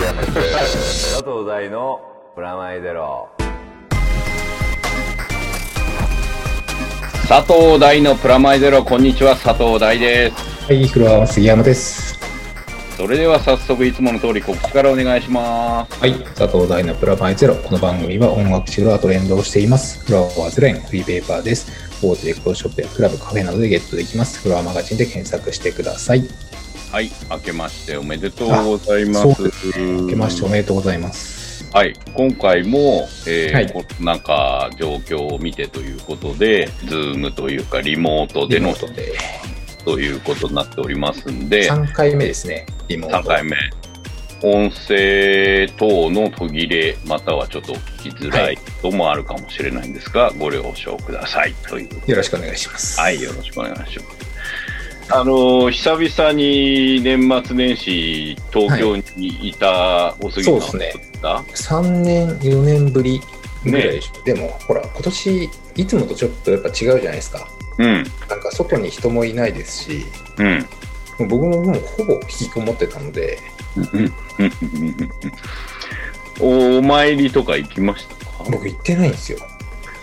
佐藤大のプラマイゼロ佐藤大のプラマイゼロ、こんにちは、佐藤大です。はい、フロア杉山です。それでは早速いつもの通り告知からお願いします。はい、佐藤大のプラマイゼロ。この番組は音楽フロアと連動しています。フロアはゼロ円フリーペーパーです。大手レコードショップやクラブ、カフェなどでゲットできます。フロアマガジンで検索してください。はい、明けましておめでとうございま。すね。明けましておめでとうございます。はい、今回も、えーはいこなんか状況を見てということで、ズームというかリモートでの。ということになっておりますんで、3回目ですね、リモート。3回目。音声等の途切れ、またはちょっと聞きづらいこともあるかもしれないんですが、ご了承くださいというよろしくお願いします。はい、よろしくお願いします。あの久々に年末年始、東京にいたお杉さんそうですだ、3年、4年ぶりぐらいでしょ。でも、ほら、今年、いつもとちょっとやっぱ違うじゃないですか。うん、なんか外に人もいないですし、うん、もう僕ももうほぼ引きこもってたので、おお参りとか行きましたか？僕行ってないんですよ。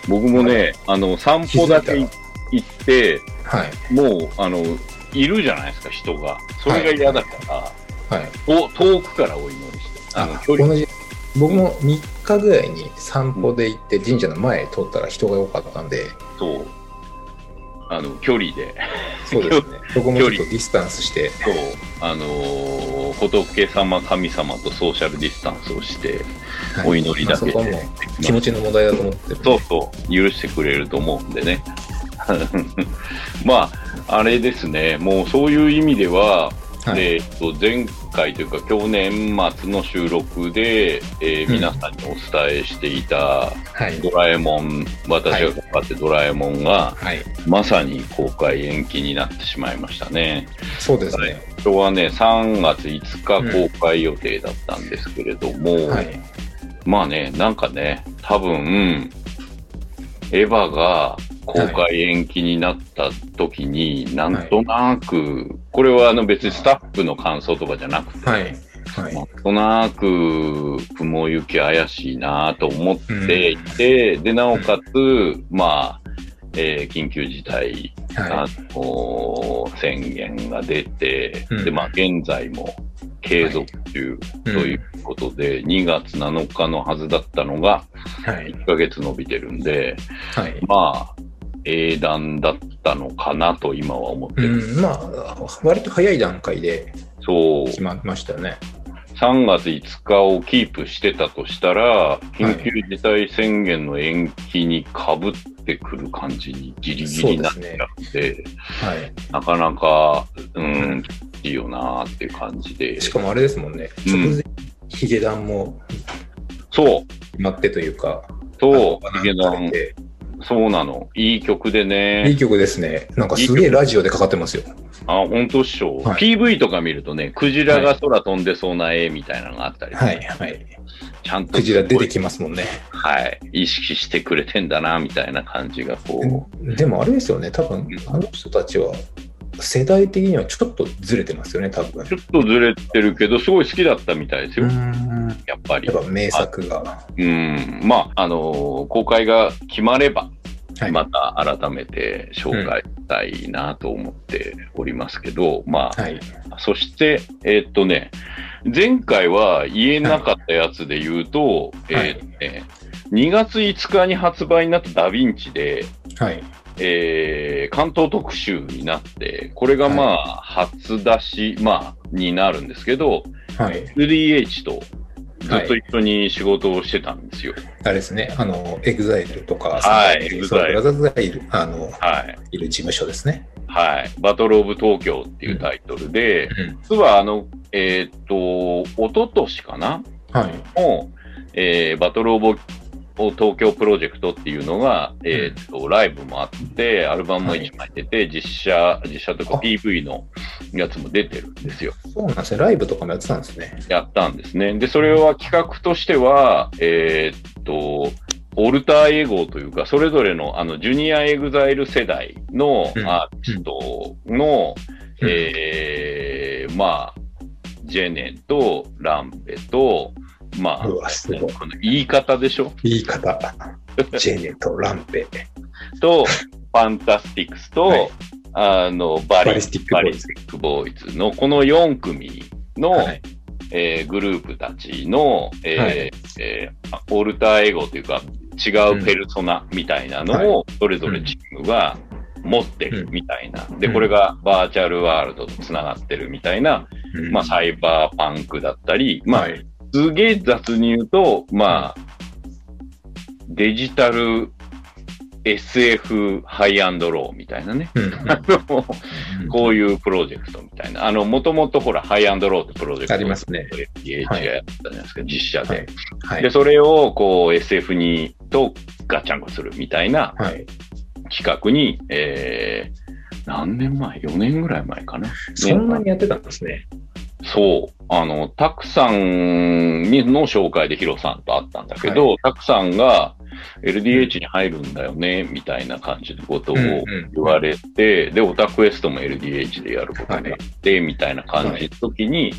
僕もね、あの散歩だけ行って、はい。もうあのいるじゃないですか、人が。それが嫌だから、はい。お遠くからお祈りして、あのあ距離。同じ。僕も3日ぐらいに散歩で行って神社の前通ったら人が多かったんで、とあの距離で。そうですね。僕もちょっとディスタンスして、そう、あのー仏様、神様とソーシャルディスタンスをして、はい。お祈りだけで。まあそこはもう気持ちの問題だと思ってるんで。そうそう、許してくれると思うんでね。まあ、あれですね、もうそういう意味では、はい。えーと前回というか、去年末の収録で、えーうん皆さんにお伝えしていた、はい。ドラえもん、私がかかってドラえもんが、はい。まさに公開延期になってしまいましたね。そうですね。今日はね、3月5日公開予定だったんですけれども、はい。まあね、なんかね、多分、エヴァが公開延期になった時に、なんとなく、これはあの別にスタッフの感想とかじゃなくて、はい。はい。なんとなく雲行き怪しいなと思っていて、で、なおかつ、まあ、えー緊急事態あはの宣言が出て、うんで、まあ、現在も継続中ということで、2月7日のはずだったのが、い。はい。1ヶ月伸びてるんで、はい。まあ、英断だったのかなと今は思ってうる。ん、まあ、割と早い段階でそう、決まりましたよね。3月5日をキープしてたとしたら、緊急事態宣言の延期にかぶってくる感じにギリギリになっちゃって、はい。なかなか、うん、いいよなーっていう感じで。しかもあれですもんね。うん直前、ヒゲダンもそう、決まってというか、そうヒゲダン、そうなの。いい曲でいいね。曲ですね。なんかすげえラジオでかかってますよ。あ、本当っしょ、はい PV とか見るとね、クジラが空飛んでそうな絵みたいなのがあったり、はい、はい。ちゃんとクジラ出てききますもんね。はい。意識してくれてんだな、みたいな感じがこでもあれですよね、多分あの人たちは世代的にはちょっとずれてますよね、多分う、ち。ょっとずれてるけど、すごい好きだったみたいですよ。んやっぱりやっ。ぱ名作が。うん。まあ、あのー公開が決まれば、はい。また改めて紹介したいなと思っておりますけど、まあ、はい。そして、えーっとね、前回は言えなかったやつで言うと、はいえーっとね、2月5日に発売になったダヴィンチで、はい。えー巻頭特集になって、これがまあ、初出し、まあ、になるんですけど、はい。 LDH とずっと一緒に仕事をしてたんですよ。あれですね、あの、 EXILE とか、はいそう EXILE ブラザーズがいる、あの、はい。いる事務所ですね。はい。バトルオブ東京っていうタイトルで、うん。実はあの、えーっと、一昨年かな？はい。の、えーバトルオブ東京プロジェクトっていうのが、えーっと、ライブもあって、アルバムも1枚出て、実写、実写とかあ PV のやつも出てるんですよ。そうなんですね。ライブとかもやってたんですね。やったんですね。で、それは企画としては、えーっと、オルターエゴというか、それぞれの、あの、ジュニアエグザイル世代のうんアーティストの、うんえーまあ、ジェネとランペと、まあ、うわ、すごい。この言い方でしょ？言い方。ジェネとランペ。と、ファンタスティクスと、はいあの、バリスティックボーイズバリスティックボーイズの、この4組の、はい。えーグループたちの、えーはいえーオルターエゴというか、違うペルソナみたいなのを、それぞれチームが持ってるみたいな。で、うんこれがバーチャルワールドと繋がってるみたいな、うんまあ、サイバーパンクだったり、まあ、はい。すげえ雑に言うと、まあ、デジタル SF ハイアンドローみたいなね。こういうプロジェクトみたいな。あの、もともとほら、ハイアンドローってプロジェクトありますね。FDH がやったじゃないですか、実写で。はい。で、それをこう SF にとガッチャンコするみたいなはい。企画に、えー、何年前 ?4 年ぐらい前かな。そんなにやってたんですね。そう。あの、たくさんにの紹介でヒロさんと会ったんだけど、たくさんが LDH に入るんだよね、みたいな感じのことをうんうん。言われて、で、オタクエストも LDH でやることになって、みたいな感じの時に、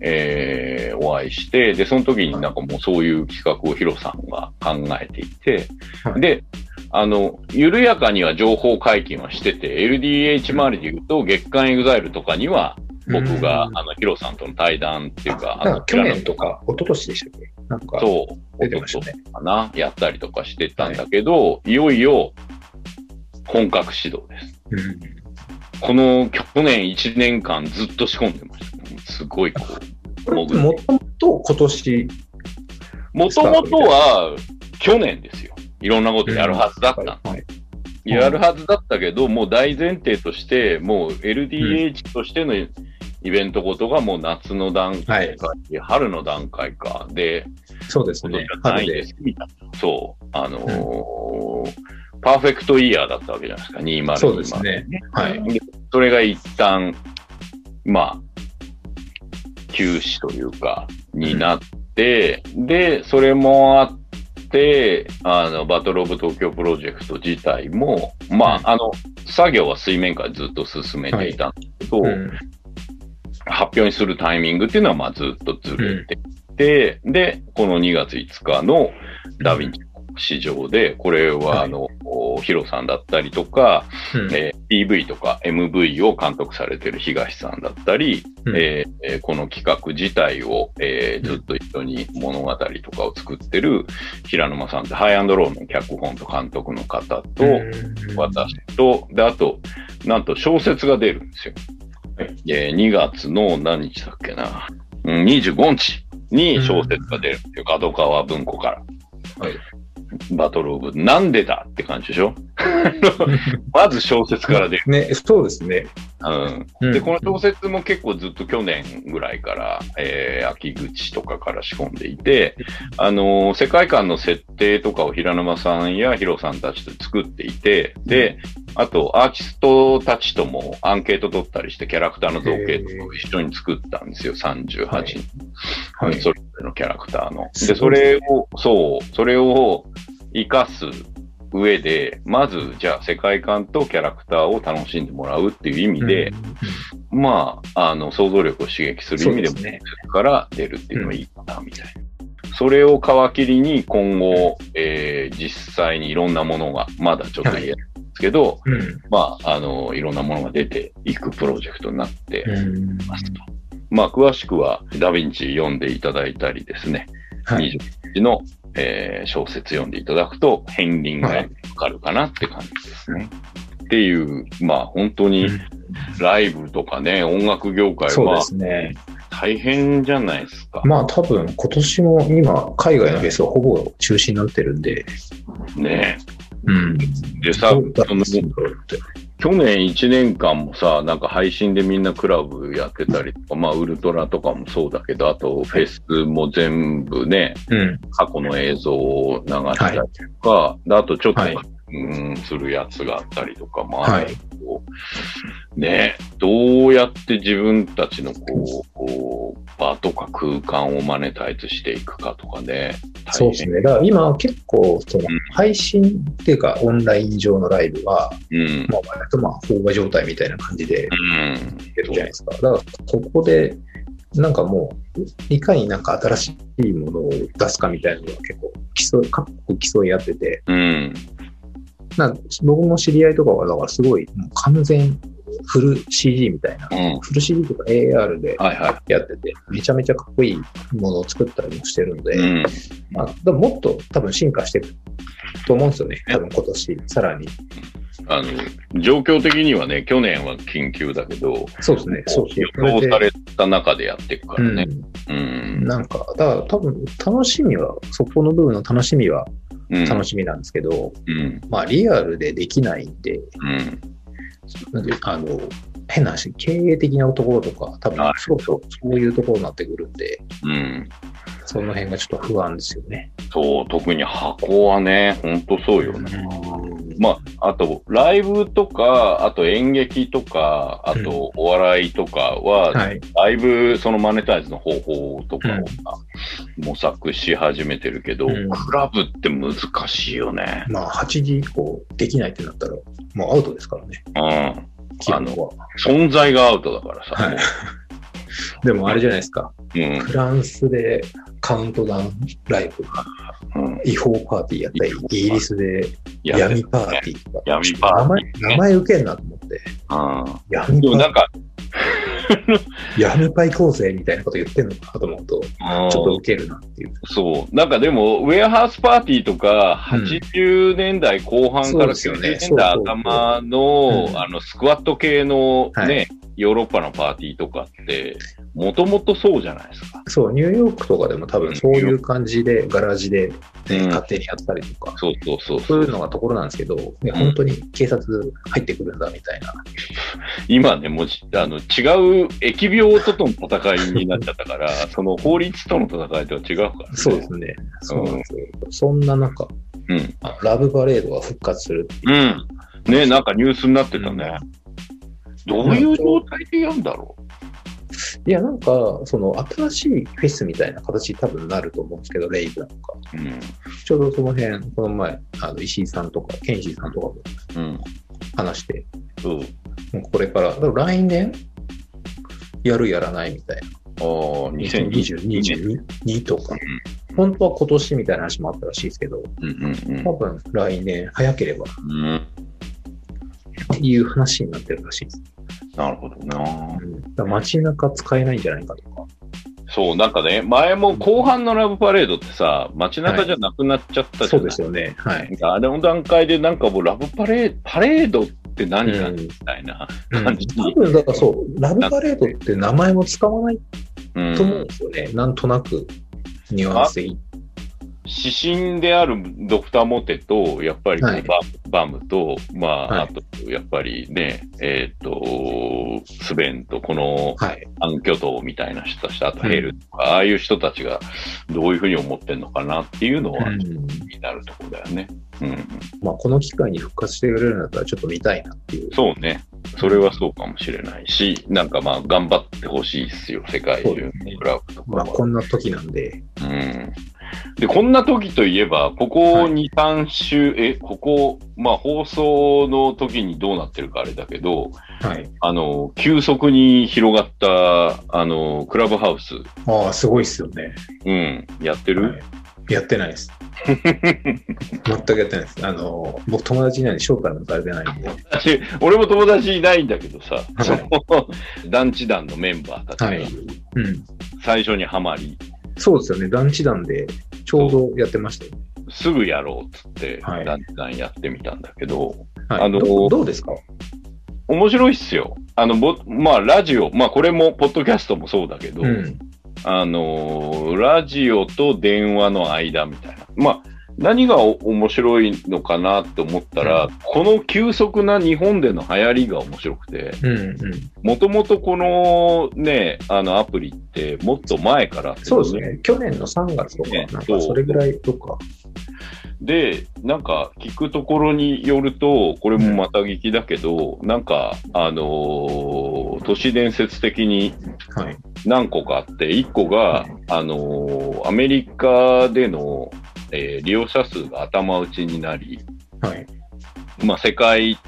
えーお会いして、で、その時になんかもうそういう企画をヒロさんが考えていて、はい。で、あの、緩やかには情報解禁はしてて、LDH 周りで言うと、月刊エグザイルとかには、僕が、うんあの、ヒロさんとの対談っていうか、あの去年とか、一昨年でしたっけ？なんか、そう、出てましたね。かな、やったりとかしてたんだけど、い、よいよ本格始動です。うんこの去年1年間ずっと仕込んでました。すごいこう、もともと今年、もともとは去年ですよ。いろんなことやるはずだったの。はい。やるはずだったけど、もう大前提として、もう LDH としてのイベントごとがもう夏の段階か、春の段階かで、そうですねない春で。ですみたいな。そう。あのーパーフェクトイヤーだったわけじゃないですか、202そうですね。はい。でそれが一旦、まあ、休止というか、になって、で、それもあって、あの、バトルオブ東京プロジェクト自体も、まあ、あの、作業は水面下でずっと進めていたんですけど、うん発表にするタイミングっていうのは、まあ、ずっとずれてて、で、この2月5日のダヴィンチ市場で、これは、はい。あの、ヒロさんだったりとか、うん。えー PV とか MV を監督されてる東さんだったり、うん。えーえーこの企画自体を、えーずっと一緒に物語とかを作ってる平沼さんってハイアンドローの脚本と監督の方と、うん。私と、で、あと、なんと小説が出るんですよ。はいえー2月の何日だっけな、うん、25日に小説が出るっていう角川文庫から。はいバトルオブ、なんでだって感じでしょ？まず小説から出る。ね、そうですね。うん。うんで、この小説も結構ずっと去年ぐらいから、えー秋口とかから仕込んでいて、あのー世界観の設定とかを平沼さんやヒロさんたちと作っていて、で、あと、アーティストたちともアンケート取ったりして、キャラクターの造形とかを一緒に作ったんですよ、38人。はいそれぞれのキャラクターの。すで、それを、そう、それを活かす上で、まず、じゃあ世界観とキャラクターを楽しんでもらうっていう意味で、まあ、あの、想像力を刺激する意味でも、そうですね。から出るっていうのがいいかな、みたいな。それを皮切りに今後、えー実際にいろんなものが、まだちょっと言えないんですけど、うんうん。まあ、あの、いろんなものが出ていくプロジェクトになってうん。ますと。まあ、詳しくは、ダヴィンチ読んでいただいたりですね、はい。20日の、えー小説読んでいただくと、片鱗がわかるかなって感じですね。っていう、まあ、本当にライブとかね、音楽業界はね。大変じゃないですか。まあ多分今年も今、海外のフェスはほぼ中止になってるんで、ねうん。でさその去年1年間もさ、なんか配信でみんなクラブやってたりとか、まあ、ウルトラとかもそうだけど、あと、フェスも全部ね、うん。過去の映像を流したりとか、であとちょっと、はい。うん、するやつがあったりとかもあはいるけど、ね、どうやって自分たちのこう、こう場とか空間をマネタイズしていくかとかね。大そうですね。だから今結構、そのうん配信っていうかオンライン上のライブは、変。うん。まあ割とまあ飽和状態みたいな感じでうん。やるじゃないですか。だからここでなんかもう、いかになんか新しいものを出すかみたいなのが結構競い、各国競い合ってて、うん。な僕も知り合いとかは、だからすごい、もう完全フル CG みたいな、うん。フル CG とか AR でやってて、めちゃめちゃかっこいいものを作ったりもしてるので、い。うん。まあ、でももっと多分進化していくと思うんですよね。多分今年、さらに。あの、状況的にはね、去年は緊急だけど、そうですね。予想された中でやっていくからね。ううんん。。なんか、だから多分楽しみは、そこの部分の楽しみはうん。楽しみなんですけど、うん。まあリアルでできないんで、うん。なんであの、変な話、経営的なところとか、多分はいそうそう、そういうところになってくるんで、うん。その辺がちょっと不安ですよね。そう、特に箱はね、ほんとそうよね。まあ、あと、ライブとか、あと演劇とか、あとお笑いとかは、はい。だいぶそのマネタイズの方法とかを模索し始めてるけど、うんクラブって難しいよね。まあ、8時以降できないってなったら、もうアウトですからね、うん。基本は。存在がアウトだからさ。はいでもあれじゃないですか、もうフランスでカウントダウンライブ、うん。うん。違法パーティーやったり、イギリスで闇パーティーとか、闇パーティーね名前、名前受けんなと思って、うん。でもなんか、闇パ行こうぜみたいなこと言ってんのかなと思うと、ちょっと受けるなっていう。そう。なんかでも、ウェアハウスパーティーとか、うん。80年代後半から90そうです年代頭の、うんあの、スクワット系のね、はい。ヨーロッパのパーティーとかって、もともとそうじゃないですか。そう、ニューヨークとかでも多分そういう感じで、ガラージで、ねうん。勝手にやったりとか、そうそうそうそそうういうのがところなんですけど、ね本当に警察入ってくるんだみたいな。今ね、もうしあの、違う疫病との戦いになっちゃったから、その法律との戦いとは違うから、ね。そうですね。そうなんですよ。そんな中、うん。あラブパレードが復活するっていう。うん。ね、なんかニュースになってたね。どういう状態でやるんだろいや、なんか、その新しいフェスみたいな形に多分なると思うんですけど、レイブなのか。う。うん。ちょうどその辺、この前、あの石井さんとか、ケンシーさんとかもうん。話して、そう。もうこれから、だから来年、やるやらないみたいな。ああ、2022 2022 22とかん。本当は今年みたいな話もあったらしいですけど、うんうんうん多分来年早ければうん。っていう話になってるらしいです。なるほどな。うん、だ街中使えないんじゃないかとか。そう、なんかね、前も後半のラブパレードってさ、街中じゃなくなっちゃったじそゃない、うですよね。はい。あれの段階でなんかもうラブパレード、パレードって何かうんみたいなうん感じに。多分、だからそう、ラブパレードって名前も使わないうんと思うんですよね。なんとなく、ニュアンス的に。指針であるドクターモテと、やっぱりはいババムと、まあ、はいあと、やっぱりね、えっ、と、スベンと、このはい。暗巨頭みたいな人たちと、あとヘルとか、ああいう人たちがどういうふうに思ってんのかなっていうのは、うん気になるところだよね。うん。まあ、この機会に復活してくれるんだったらちょっと見たいなっていう。そうね。それはそうかもしれないし、なんかまあ、頑張ってほしいですよ、世界中そうですねのクラブとかまあ、は。こんな時なんで、うん。で、こんな時といえば、ここ2、3週、え、ここ、まあ放送の時にどうなってるかあれだけど、はい。あの、急速に広がった、あの、クラブハウス、ああ、すごいっすよね。うん、やってる、はいやってないです。全くやってないです。あの、僕友達いないんで招待もされてないんで。私、俺も友達いないんだけどさ、はいその、団地団のメンバーたちがはいうん。最初にはまり、そうですよね。団地団でちょうどやってましたよね。すぐやろうっつって、はい団地団やってみたんだけど、はい。あのどどうですか？面白いっすよ。あの、ぼ、まあ、ラジオ、まあ、これも、ポッドキャストもそうだけど、うん。あのーラジオと電話の間みたいな。まあ、何がお面白いのかなと思ったら、うこの急速な日本での流行りが面白くて、うんうん。もともとこのね、あのアプリってもっと前からあってそうですね。去年の3月とか、ねなんかそれぐらいとか。で、なんか聞くところによると、これもまた聞きだけど、なんか、あのー都市伝説的にはい。何個かあって、1個が、あのーアメリカでの、えー利用者数が頭打ちになり、はい。まあ、世界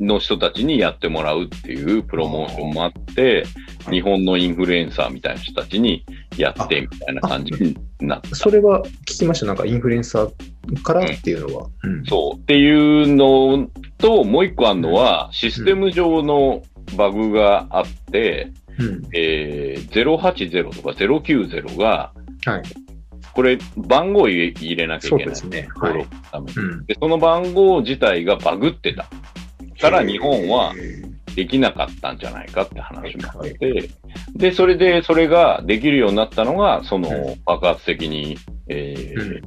の人たちにやってもらうっていうプロモーションもあって、日本のインフルエンサーみたいな人たちにやってみたいな感じになった。それは聞きました。なんかインフルエンサーからっていうのは。うんそう。っていうのと、もう一個あるのは、システム上のバグがあって、うん。えー、080とか090が、はい。これ番号入れ入れなきゃいけない。ですね。のためにうん。で、その番号自体がバグってた。から日本はできなかったんじゃないかって話もあって、で、それで、それができるようになったのが、そのう爆発的に、えーうん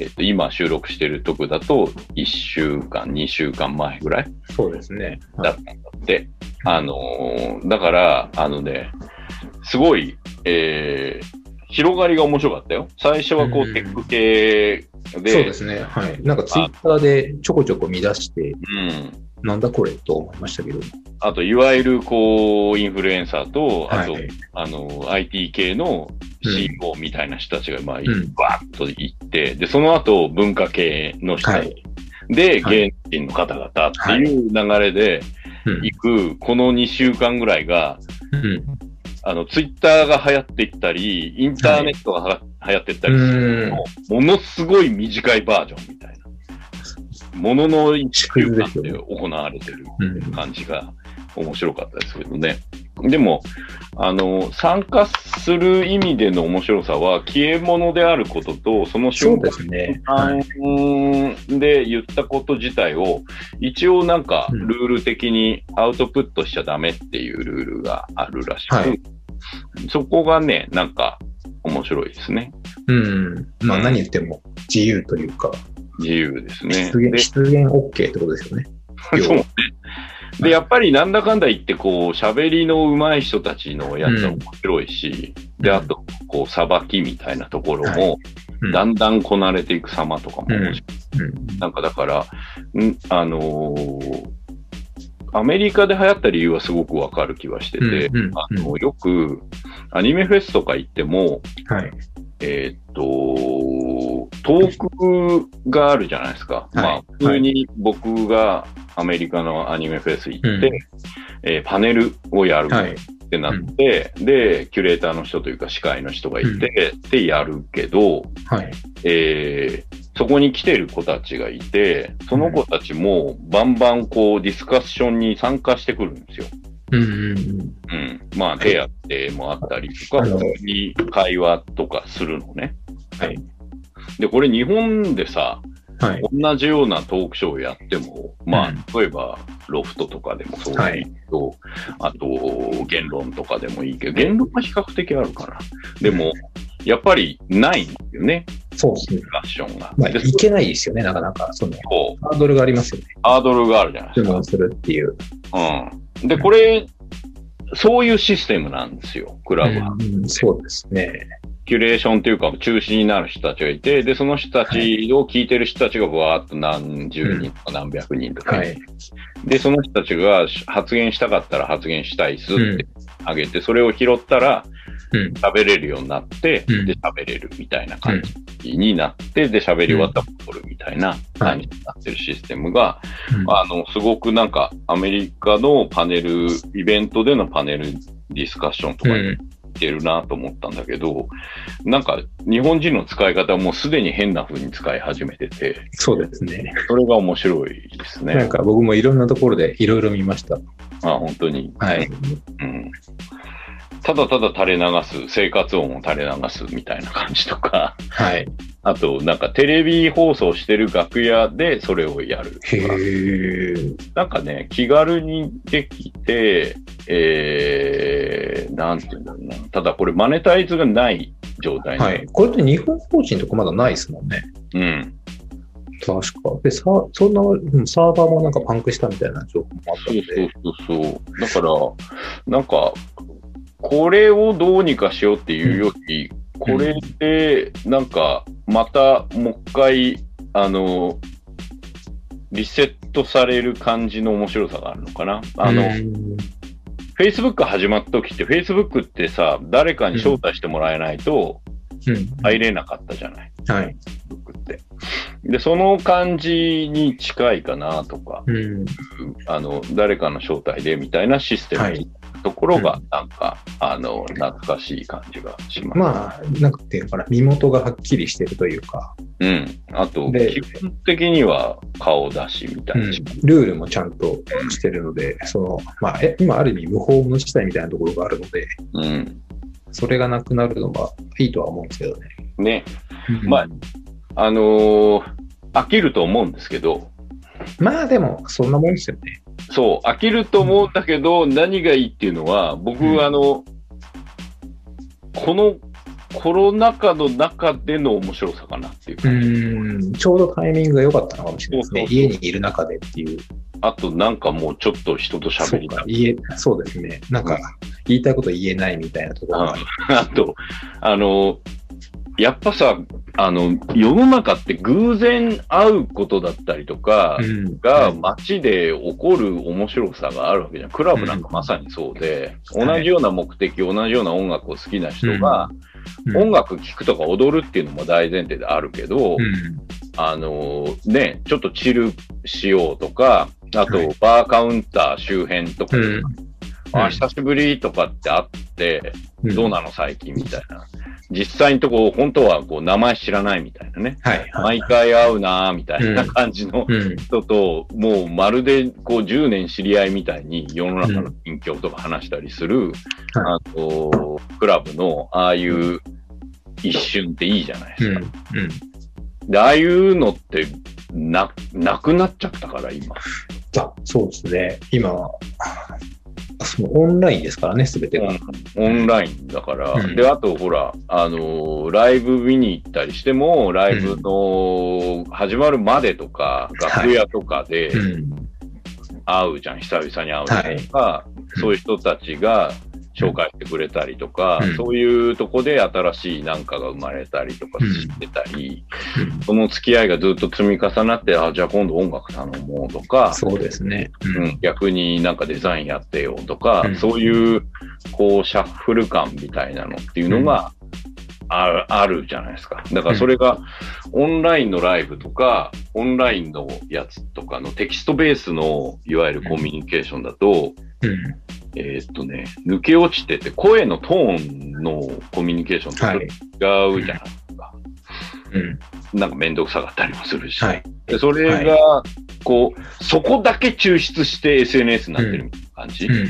えっと、今収録してるとこだと、1週間、2週間前ぐらいそうですね。だったんだって。あのーだから、あのね、すごい、えー広がりが面白かったよ。最初はこうテック系で、そうですね。はい。なんかツイッターでちょこちょこ見出して、うん。なんだこれと思いましたけど。あと、いわゆる、こう、インフルエンサーと、あと、はいあの、IT 系の CEO みたいな人たちが、まあ、んバーッと行って、で、その後、文化系の人はい。で、はい芸能人の方々っていう流れでうん行く、この2週間ぐらいが、うん。あの、ツイッターが流行っていったり、インターネットがは流行っていったりするのものすごい短いバージョンみたいな。ものの1週間で行われてるうん。感じが面白かったですけどね。でも、あの、参加する意味での面白さは、消え物であることと、その瞬間すね。はい。で言ったこと自体を、一応なんかうんルール的にアウトプットしちゃダメっていうルールがあるらしく、はいそこがね、なんか面白いですね。うん。まあうん何言っても自由というか、自由ですね。出現、で出現 OK ってことですよね。そうね。で、やっぱりなんだかんだ言って、こう、喋りの上手い人たちのやつは面白いし、で、あと、こう、さばきみたいなところも、うん。だんだんこなれていく様とかも面白い。うん。なんかだから、んあのーアメリカで流行った理由はすごくわかる気はしてて、うんうん。あのよくアニメフェスとか行っても、はい。えーっと、トークがあるじゃないですか。はいまあ、普通に僕がアメリカのアニメフェス行って、うんえーパネルをやるはい。ってなって、で、キュレーターの人というか司会の人がいて、で、やるけど、はい。えーそこに来てる子たちがいて、その子たちもバンバンこうディスカッションに参加してくるんですよ。うんうんうん。うん。まあ、手当てもあったりとか、普通に会話とかするのね。はい。で、これ日本でさ、はい。同じようなトークショーをやっても、まあうん、例えば、ロフトとかでもそうだけど、あと、言論とかでもいいけど、言論は比較的あるかな。でも、やっぱりないんですよね、そうですねディス。カッションが。まあ、でいけないですよね、なかなか。その、ハードルがありますよね。ハードルがあるじゃないですか。注文するっていう。うん。で、これ、そういうシステムなんですよ、クラブは。うんそうですね。キュレーションというか、中心になる人たちがいて、で、その人たちを聞いてる人たちがわーっと何十人とか何百人とか、はい。で、その人たちが発言したかったら発言したいっすってあげて、それを拾ったらうん。喋れるようになって、うん。で、喋れるみたいな感じになって、で、喋り終わったら戻るみたいな感じになってるシステムが、あの、すごくなんか、アメリカのパネル、イベントでのパネルディスカッションとかにうん。似てるなと思ったんだけど、なんか、日本人の使い方はもうすでに変な風に使い始めてて、そうですね。それが面白いですね。なんか僕もいろんなところでいろいろ見ました。あ、本当に。はい。うん。ただただ垂れ流す、生活音を垂れ流すみたいな感じとか、はい。あと、なんかテレビ放送してる楽屋でそれをやるとか。なんかね、気軽にできて、えー、なんていうんだろうな。ただこれマネタイズがない状態はい。これって日本法人とかまだないですもんね。うん。確か。で、さ、そんな、うんサーバーもなんかパンクしたみたいな情報もあったそうので。そうそうそう。だから、なんか、これをどうにかしようっていうより、これで、なんか、また、もう一回、あの、リセットされる感じの面白さがあるのかな。あの、うん、Facebook 始まった時って、Facebook ってさ、誰かに招待してもらえないとうん。入れなかったじゃない。はい。Facebook って。で、その感じに近いかなとか、うん。あの、誰かの招待でみたいなシステムはいとこころが、なんか、あの、懐かしい感じがします。まあ、なんていうのかな、身元がはっきりしてるというか、うん。あと、で基本的には顔出しみたうんいな。ルールもちゃんとしてるので、その、まあ、え今ある意味無法の地帯みたいなところがあるので、うん。それがなくなるのはいいとは思うんですけどね。ね。まああのー飽きると思うんですけど、まあでも、そんなもんですよね。そう、飽きると思うんだけど、何がいいっていうのは、僕、うんあの、このコロナ禍の中での面白さかなっていうう感じ。ん、ちょうどタイミングが良かったのかもしれないですね。そうそうそう家にいる中でっていう。あと、なんかもうちょっと人と喋りたい。そうか言えそうですね。なんか、言いたいこと言えないみたいなところが。あと、あの、やっぱさ、あの、世の中って偶然会うことだったりとか、うん。がうん街で起こる面白さがあるわけじゃん。クラブなんかまさにそうで、うん。同じような目的、同じような音楽を好きな人が、うん。音楽聴くとか踊るっていうのも大前提であるけど、うん。あのーね、ちょっとチルしようとか、あとはい。バーカウンター周辺とかあ、久しぶりとかってあって、うんどうなの最近みたいな。実際のとこ、本当はこう名前知らないみたいなね。はい。はい毎回会うなーみたいな感じのうん。人と、もうまるでこう10年知り合いみたいに世の中の近況とか話したりする、あと、クラブのああいう一瞬っていいじゃないでうん。すか。うん。で、ああいうのってな、なくなっちゃったから、今。あ、そうですね。今は、そのオンラインですからね、すべてが。オンラインだから、うん。で、あとほら、あのーライブ見に行ったりしても、ライブの始まるまでとか、楽屋とかでうん。会うじゃん、久々に会うじゃんとか、そういう人たちが紹介してくれたりとか、うんそういうとこで新しいなんかが生まれたりとかうんしてたり、その付き合いがずっと積み重なって、あ、じゃあ今度音楽頼もうとか、そうですね。うん、逆になんかデザインやってよとか、うんそういう、こう、シャッフル感みたいなのっていうのがある,、あるじゃないですか。だからそれが、オンラインのライブとか、オンラインのやつとかのテキストベースの、いわゆるコミュニケーションだと、うん。えーっとね、抜け落ちてて、声のトーンのコミュニケーションとはい。違うじゃないですか。うん。なんかめんどくさかったりもするし。はい。でそれが、こう、そこだけ抽出して SNS になってるみたいな感じ。うん。うん。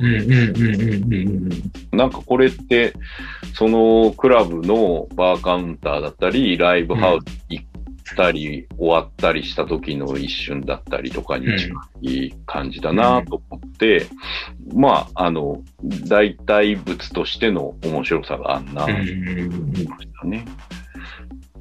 うん。うん。うん。うん。なん。かこれって、そのクラブのバーカウンターだったり、ライブハウスたり、終わったりした時の一瞬だったりとかに近い感じだなと思って、まあ、あの、代替物としての面白さがあんなと思いましたね。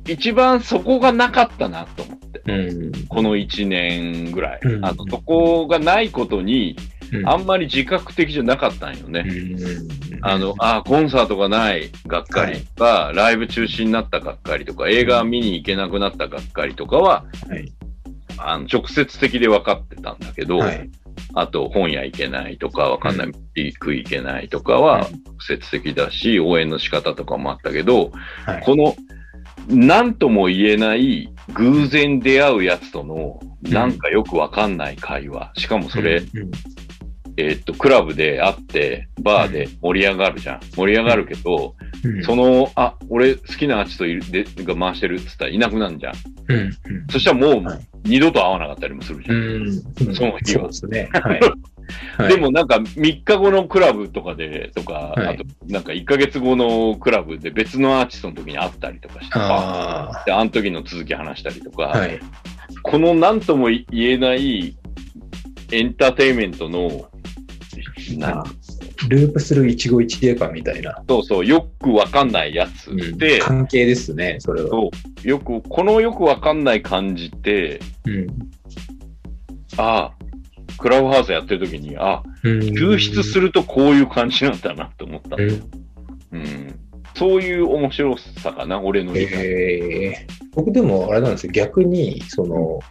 一番そこがなかったなと思って。うん。この1年ぐらい。うんあの、そこがないことに、うん。あんまり自覚的じゃなかったんよね。うん。あの、あコンサートがないがっかりとか、ライブ中止になったがっかりとか、映画見に行けなくなったがっかりとかは、はい。あの直接的で分かってたんだけど、はい。あと本屋行けないとか、わかんない、行く行けないとかは直接的だし、応援の仕方とかもあったけど、はい。この、なんとも言えない偶然出会うやつとの、なんかよくわかんない会話。しかもそれ、うん、えーっと、クラブで会って、バーで盛り上がるじゃん。盛り上がるけど、うん、その、あ、俺好きなアーティストいるでが回してるっつったらいなくなるじゃん。うん。うん。そしたらもうはい二度と会わなかったりもするじゃん。うん。その日はそうですね。はい。はいで、もなんか3日後のクラブとかで、とか、はいあとなんか1ヶ月後のクラブで別のアーティストの時に会ったりとかして、あで、あの時の続き話したりとか、あ。はい。この何とも言えないエンターテインメントの、なループする一期一会感みたいな。そうそう、よくわかんないやつで、関係ですね、それは。そうよく、このよくわかんない感じって、うん。ああ、クラブハウスやってる時に、あ、抽出する。るとこういう感じなんだなって思った。うん。うん。そういう面白さかな、俺の理解。えー僕でもあれなんですよ、逆に、その、お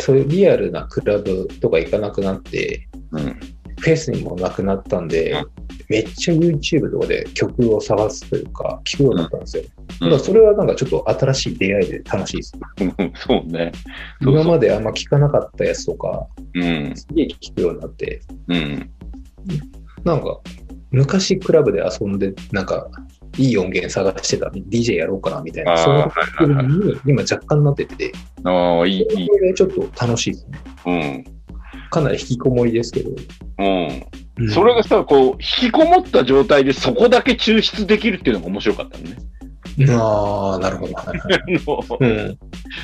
そういうリアルなクラブとか行かなくなって、うん。フェスにもなくなったんで、うんめっちゃ YouTube とかで曲を探すというか、聴くようになったんですよ。うんだからそれはなんかちょっと新しい出会いで楽しいです。そうね。そうそう今まであんま聞かなかったやつとか、うん。すげえ聞くようになって、うん。なんか、昔クラブで遊んで、なんか、いい音源探してた、DJ やろうかなみたいな、その時に今若干なってて、ああ、いい、いい。これちょっと楽しいですね。かなり引きこもりですけど。うん。うん。それがさ、こう、引きこもった状態でそこだけ抽出できるっていうのが面白かったのね。ああ、なるほど。はいはいうん。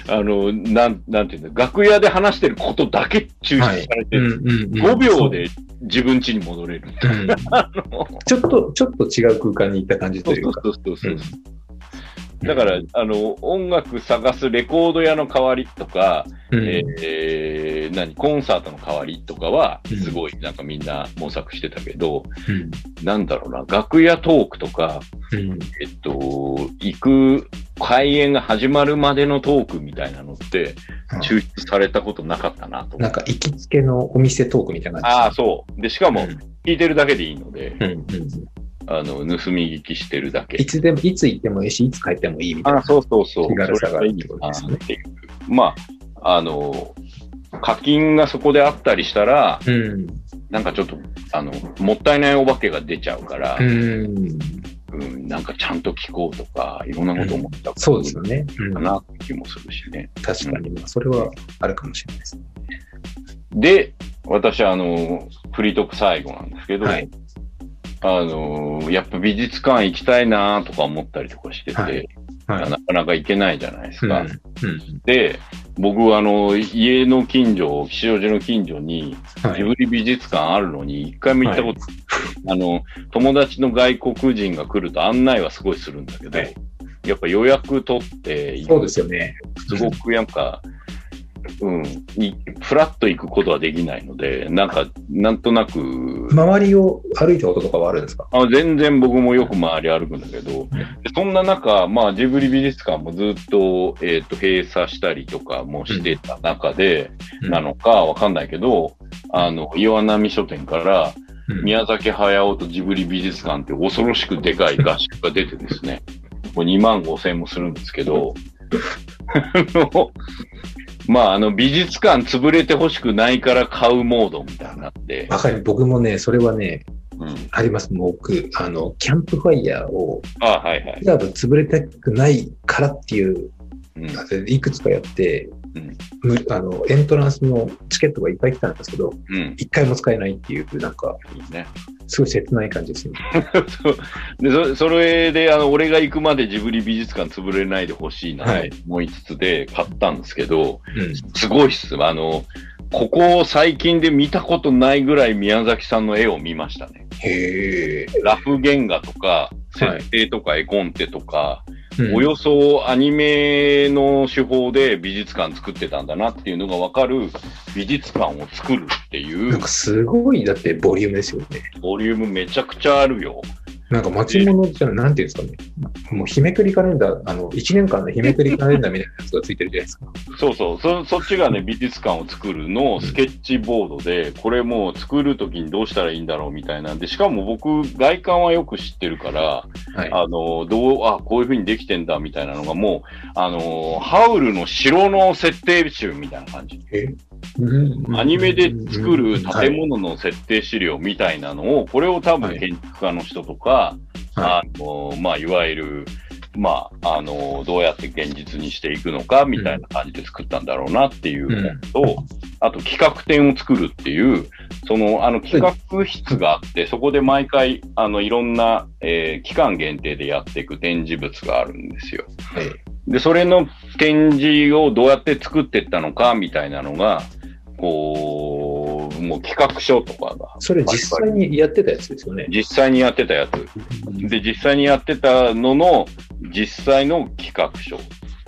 あの、なん、なんていうんだ、楽屋で話してることだけ抽出されてうんる。うんうん5秒で自分家に戻れる。ちょっと、ちょっと違う空間に行った感じというか。そうそうそうそう。だから、あの、音楽探すレコード屋の代わりとか、うん、えー、何、コンサートの代わりとかは、うん。すごいなんかみんな模索してたけど、うん。なんだろうな、楽屋トークとか、うん。えっと、行く、開演が始まるまでのトークみたいなのって、抽出されたことなかったなと思う。なんか行きつけのお店トークみたいな感じ。ああ、そう。で、しかも、うん。聞いてるだけでいいので、うんうんあの、盗み聞きしてるだけい。つでも、いつ行ってもいいし、いつ帰ってもいいみたいな。あそうそうそう。気軽さがいいってことですね。まあ、あの、課金がそこであったりしたら、うん。なんかちょっと、あの、もったいないお化けが出ちゃうから、うん。うん、なんかちゃんと聞こうとか、いろんなこと思ったそうですよね。うんかなって気もするしね。確かに、まあ、それはあるかもしれないです。で、私、あの、フリートーク最後なんですけど、はいあの、やっぱ美術館行きたいなとか思ったりとかしてて、はい。はい。なかなか行けないじゃないですか。うん。うん。で、僕はあの、家の近所、吉祥寺の近所に、はい。ジブリ美術館あるのに、一回も行ったことない、あの、友達の外国人が来ると案内はすごいするんだけど、はい。やっぱ予約取ってそうですよね。すごくなんか、うん、いフラッと行くことはできないので、なんか、なんとなく、周りを歩いたこととかはあるんですか？あ全然僕もよく周り歩くんだけど、でそんな中、まあ、ジブリ美術館もずっと、えっ、と、閉鎖したりとかもしてた中で、うん。なのかわかんないけど、あの、岩波書店から、うん。宮崎駿とジブリ美術館って恐ろしくでかい合宿が出てですね、もう2万5千もするんですけど、まあ、あの、美術館潰れてほしくないから買うモードみたいになって、わかる。僕もね、それはね、うん。あります。僕、あの、キャンプファイヤーを、あはいはい。クラブ潰れたくないからっていう、うん。いくつかやって、うんむあの、エントランスのチケットがいっぱい来たんですけど、うん。一回も使えないっていう、なんか、いいね。すごい切ない感じですね。そそそれで、あの、俺が行くまでジブリ美術館潰れないでほしいなとはい思いつつで買ったんですけど、うん。すごいっす。あの、ここ最近で見たことないぐらい宮崎さんの絵を見ましたね。へえ。ラフ原画とか、はい設定とか絵コンテとか、うんおよそアニメの手法で美術館作ってたんだなっていうのがわかる美術館を作るっていうなんかすごい、だってボリュームですよね。ボリュームめちゃくちゃあるよ。なんか持ち物じゃなんていうんですかね。もう日めくりカレンダー、あの、1年間の日めくりカレンダーみたいなやつがついてるじゃないですか。そうそう。そ、そっちがね、美術館を作るのスケッチボードで、これもう作るときにどうしたらいいんだろうみたいなんで、しかも僕、外観はよく知ってるから、はい。あの、どう、あ、こういう風にできてんだみたいなのがもう、あの、ハウルの城の設定集みたいな感じ。え？うんアニメで作るはい建物の設定資料みたいなのを、これを多分はい建築家の人とか、はあの、まあ、いわゆる、まあ、あの、どうやって現実にしていくのか、みたいな感じで作ったんだろうなっていうのと、あと企画展を作るっていう、その、あの企画室があって、そこで毎回、あの、いろんな、えー期間限定でやっていく展示物があるんですよ。はい。で、それの展示をどうやって作っていったのか、みたいなのが、こう、もう企画書とかが、それ実際にやってたやつですよね。実際にやってたやつ。で、実際にやってたのの、実際の企画書、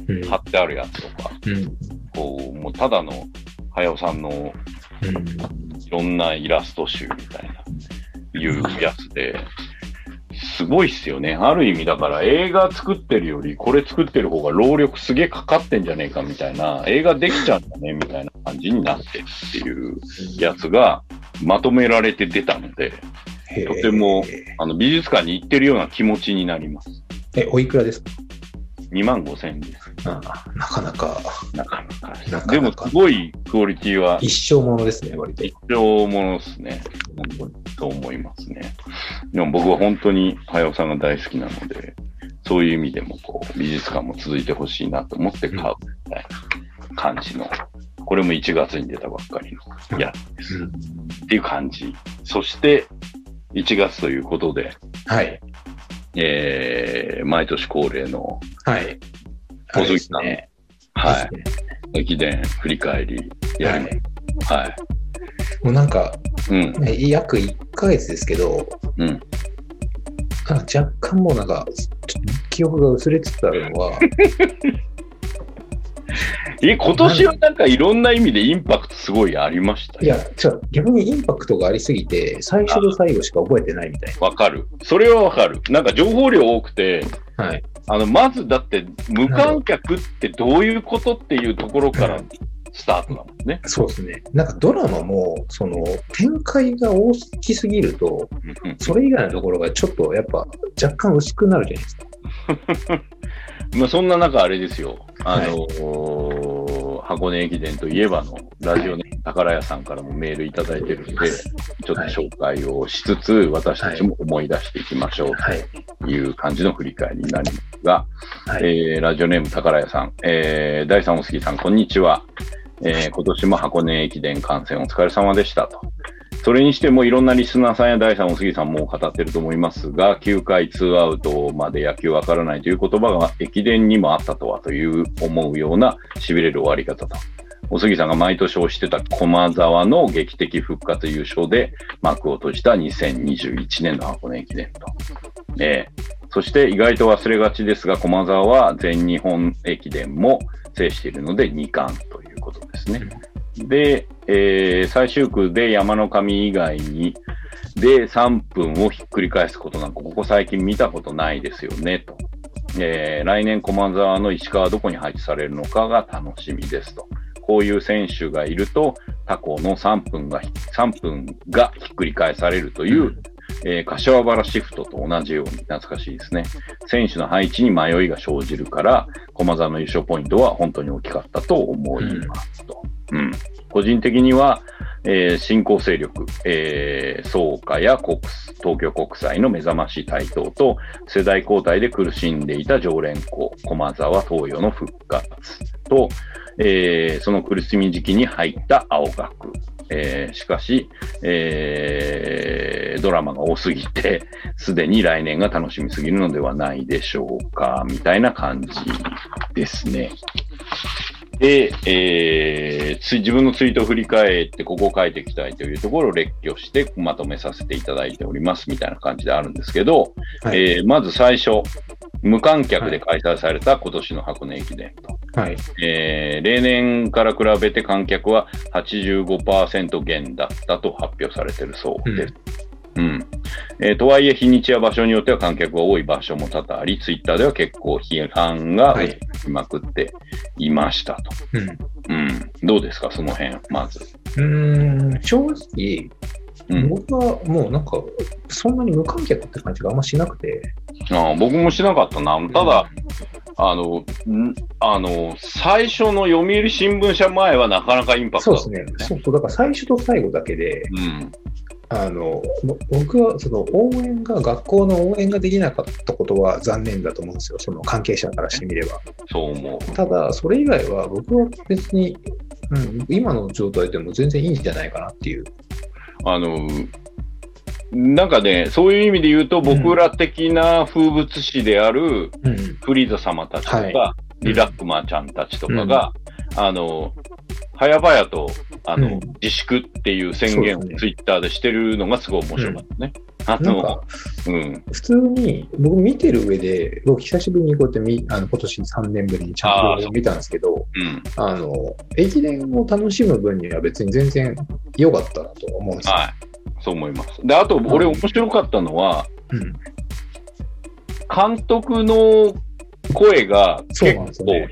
うん。貼ってあるやつとか、うん。こう、もうただの、はやおさんのうん。いろんなイラスト集みたいな、いうやつで、すごいっすよね。ある意味だから映画作ってるより、これ作ってる方が労力すげえかかってんじゃねえかみたいな、映画できちゃうんだねみたいな感じになってるっていうやつがまとめられて出たので、とてもあの美術館に行ってるような気持ちになります。え、おいくらですか？2万5千円です。あなかなかなかなか。でもすごいクオリティは一生ものですね、割と。一生ものですね。う本当に。そう思いますね。でも僕は本当に早尾さんが大好きなので、そういう意味でもこう、美術館も続いてほしいなと思って買うみたいな感じの、これも1月に出たばっかりのやつです。うんっていう感じ。そして、1月ということで、はい。えー、毎年恒例の、はい。小杉さんね。はい、駅伝振り返りやります。はい。もうなんか、うん、ね約1ヶ月ですけど、うん。若干もうなんか、記憶が薄れつつあるのは、え、今年はなんかいろんな意味でインパクトすごいありましたよいや、じゃあ逆にインパクトがありすぎて、最初と最後しか覚えてないみたいわかる。それはわかる。なんか情報量多くて、な。はい。あの、まずだって無観客ってどういうことっていうところからスタートだもんね。そうですね。なんかドラマも、その、展開が大きすぎると、うんそれ以外のところがちょっとやっぱ若干薄くなるじゃないですか。まあそんな中あれですよ。あのー箱根駅伝といえばのラジオネーム宝屋さんからもメールいただいてるので、ちょっと紹介をしつつ、私たちも思い出していきましょうはい。という感じの振り返りになりますが、はい。えーラジオネーム宝屋さん、えー、第三おすぎさん、こんにちは。えー今年も箱根駅伝観戦お疲れ様でしたと。それにしてもいろんなリスナーさんや第三おすぎさんも語ってると思いますが、9回2アウトまで野球わからないという言葉が駅伝にもあったとはという思うような痺れる終わり方と。おすぎさんが毎年推してた駒沢の劇的復活優勝で幕を閉じた2021年の箱根駅伝と。えーそして意外と忘れがちですが、駒沢は全日本駅伝も制しているので2冠ということですね。で、えー最終区で山の神以外に、で3分をひっくり返すことなんか、ここ最近見たことないですよね、と。えー来年駒沢の石川どこに配置されるのかが楽しみですと。こういう選手がいると、他校の3分が、3分がひっくり返されるという、えー柏原シフトと同じように懐かしいですね。選手の配置に迷いが生じるから、駒沢の優勝ポイントは本当に大きかったと思いますと。うん。個人的には、えー新興勢力、えー、創価や国東京国際の目覚まし台頭と、世代交代で苦しんでいた常連校、駒沢東洋の復活と、えーその苦しみ時期に入った青学。えーしかし、えードラマが多すぎて、すでに来年が楽しみすぎるのではないでしょうか、みたいな感じですね。で、えーつ自分のツイートを振り返って、ここを書いていきたいというところを列挙してまとめさせていただいております、みたいな感じであるんですけど、はい。えーまず最初、無観客で開催された今年の箱根駅伝と。はい。えー例年から比べて観客は85%減だったと発表されているそうです。うん。えーとはいえ、日にちや場所によっては観客が多い場所も多々あり、ツイッターでは結構批判がはい起きまくっていましたと。うん。うん。どうですか、その辺、まず。うーん、正直、うん。僕はもうなんか、そんなに無観客って感じがあんましなくて。ああ僕もしなかったな。ただ、あの、んあの、最初の読売新聞社前はなかなかインパクトそうですね。そうそう。だから最初と最後だけで、うん。あの、ぼ僕はその応援が、学校の応援ができなかったことは残念だと思うんですよ。その関係者からしてみれば。そう思う。ただ、それ以外は僕は別に、うん、今の状態でも全然いいんじゃないかなっていう。あの、なんかね、そういう意味で言うと、僕ら的な風物詩であるうん。フリーザ様たちとか、はリラックマちゃんたちとかが、あの、早々と、あの、うん自粛っていう宣言をツイッターでしてるのがすごい面白かったね。あのなんか、、うん。普通に、僕見てる上で、僕久しぶりにこうやってみ、あの、今年3年ぶりにちゃんと見たんですけど、うん。あの、駅伝を楽しむ分には別に全然良かったなと思うんですよ。はい。そう思います。で、あと、俺面白かったのは、うん。監督の声が結構。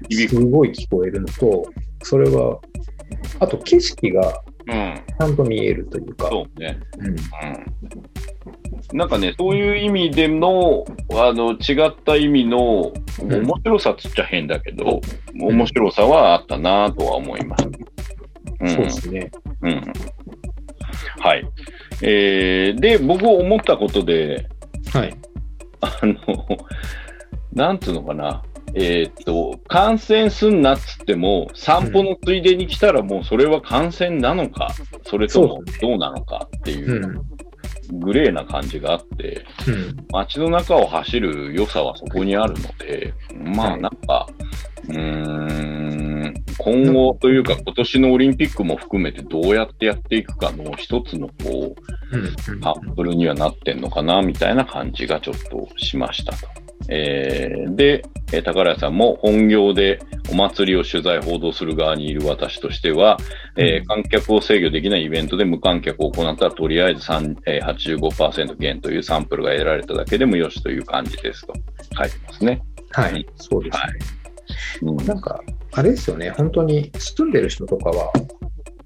響く。すごい聞こえるのと、それは、あと景色がうん。ちゃんと見えるというか、そうね。うん。うんなんかね、そういう意味での、あの、違った意味の、ん面白さっつっちゃ変だけど、面白さはあったなとは思います。うん。そうですね。うん。はい。えーで、僕思ったことで、はい。あの、なんつうのかな。えーっと、感染すんなっつっても、散歩のついでに来たらもうそれは感染なのか、それともどうなのかっていうう、グレーな感じがあって、うん。街の中を走る良さはそこにあるので、まあはいなんか、うーん、今後というか今年のオリンピックも含めてどうやってやっていくかの一つのこう、うん。サンプルにはなってんのかな、みたいな感じがちょっとしましたと。えーで、えー宝屋さんも本業でお祭りを取材報道する側にいる私としては、えーうん観客を制御できないイベントで無観客を行ったらとりあえず3えー85%減というサンプルが得られただけでもよしという感じですと書いてますね。はい。そうですね。はいうんなんか、あれですよね。本当に住んでる人とかは、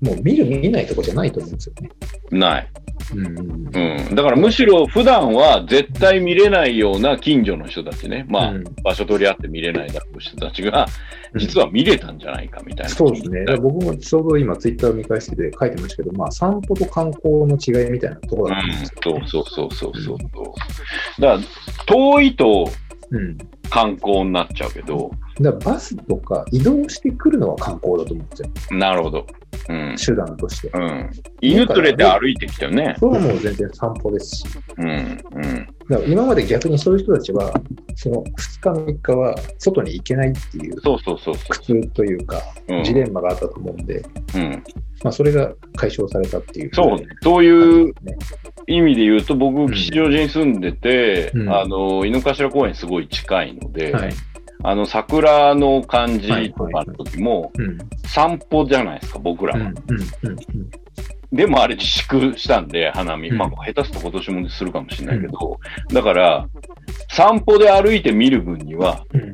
もう見る見ないとこじゃないと思うんですよね。ない。うん。うん。だからむしろ普段は絶対見れないような近所の人たちね。まあ、うん場所取り合って見れないだろう人たちが、実は見れたんじゃないかみたいな。そうですね。僕もちょうど今、ツイッターを見返してて書いてましたけど、まあ、散歩と観光の違いみたいなところだと思うんですよ、うん、そうそうそうそうそう。だから、遠いとうん。観光になっちゃうけど、だからバスとか移動してくるのは観光だと思うんですよ。なるほど。うん。手段として。うん。犬連れて歩いてきたよね。それはもう全然散歩ですし。うん。うん。だから今まで逆にそういう人たちは、その2日3日は外に行けないっていうそうそうそうそ苦痛というか。ジレンマがあったと思うんで、うん。まあ、それが解消されたっていう。そう、そういうね。意味で言うと、僕、ん吉祥寺に住んでて、うんあの、井の頭公園すごい近いので、はい。あの、桜の感じとかの時も、うん。散歩じゃないですか、僕らは。でもあれ自粛したんで、花見。うんまあ、下手すと今年もするかもしれないけど、だから、散歩で歩いて見る分には、うん。っ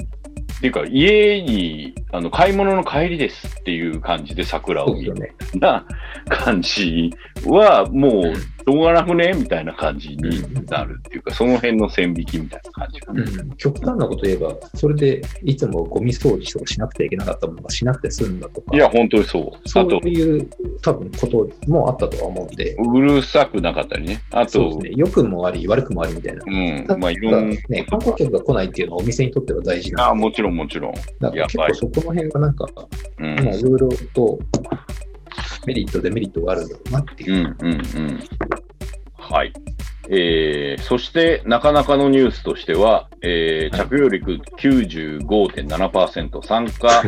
ていうか、家に、あの、買い物の帰りですっていう感じで桜を見る。な感じは、もう、しょうがなくねみたいな感じになるっていうか、その辺の線引きみたいな感じかな。うん、極端なこと言えば、それでいつもゴミ掃除とかしなくてはいけなかったものがしなくて済んだとか、いや、本当にそう。そういう多分こともあったとは思うんで、うるさくなかったりね。あと、そうですね、良くもあり、悪くもありみたいな。うんまあ、いろんな、ね、観光客が来ないっていうのはお店にとっては大事なあもちろんもちろん。だから結構そこの辺はなんか、いろいろとメリット、デメリットがあるんだろうなっていうう。ん、うん、うん。はい。えー、そして、なかなかのニュースとしては、えー、はい着用率95.7%、参加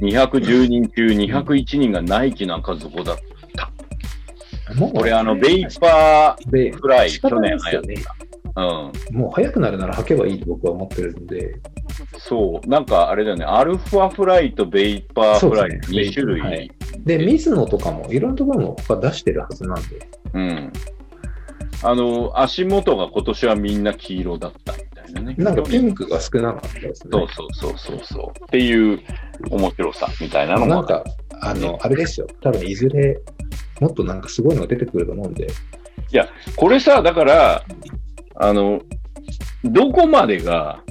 210人中201人がナイキなんかずこだ。もうこれ、あの、ベイパでーフライ、去年。流行った。うん。もう早くなるなら履けばいいと僕は思ってるんで、そう。なんか、あれだよね、アルファフライとベイパーフライ、ね2種類。はいで、ミズノとかもいろんなところも多分出してるはずなんで、うん。あの、足元が今年はみんな黄色だったみたいなね。なんかピンクが少なかったですね。そうそうそうそうそう。っていう面白さみたいなのも。なんか、あの、あれですよ。多分いずれ、もっとなんかすごいのが出てくると思うんで、これさ、だから、あの、どこまでが、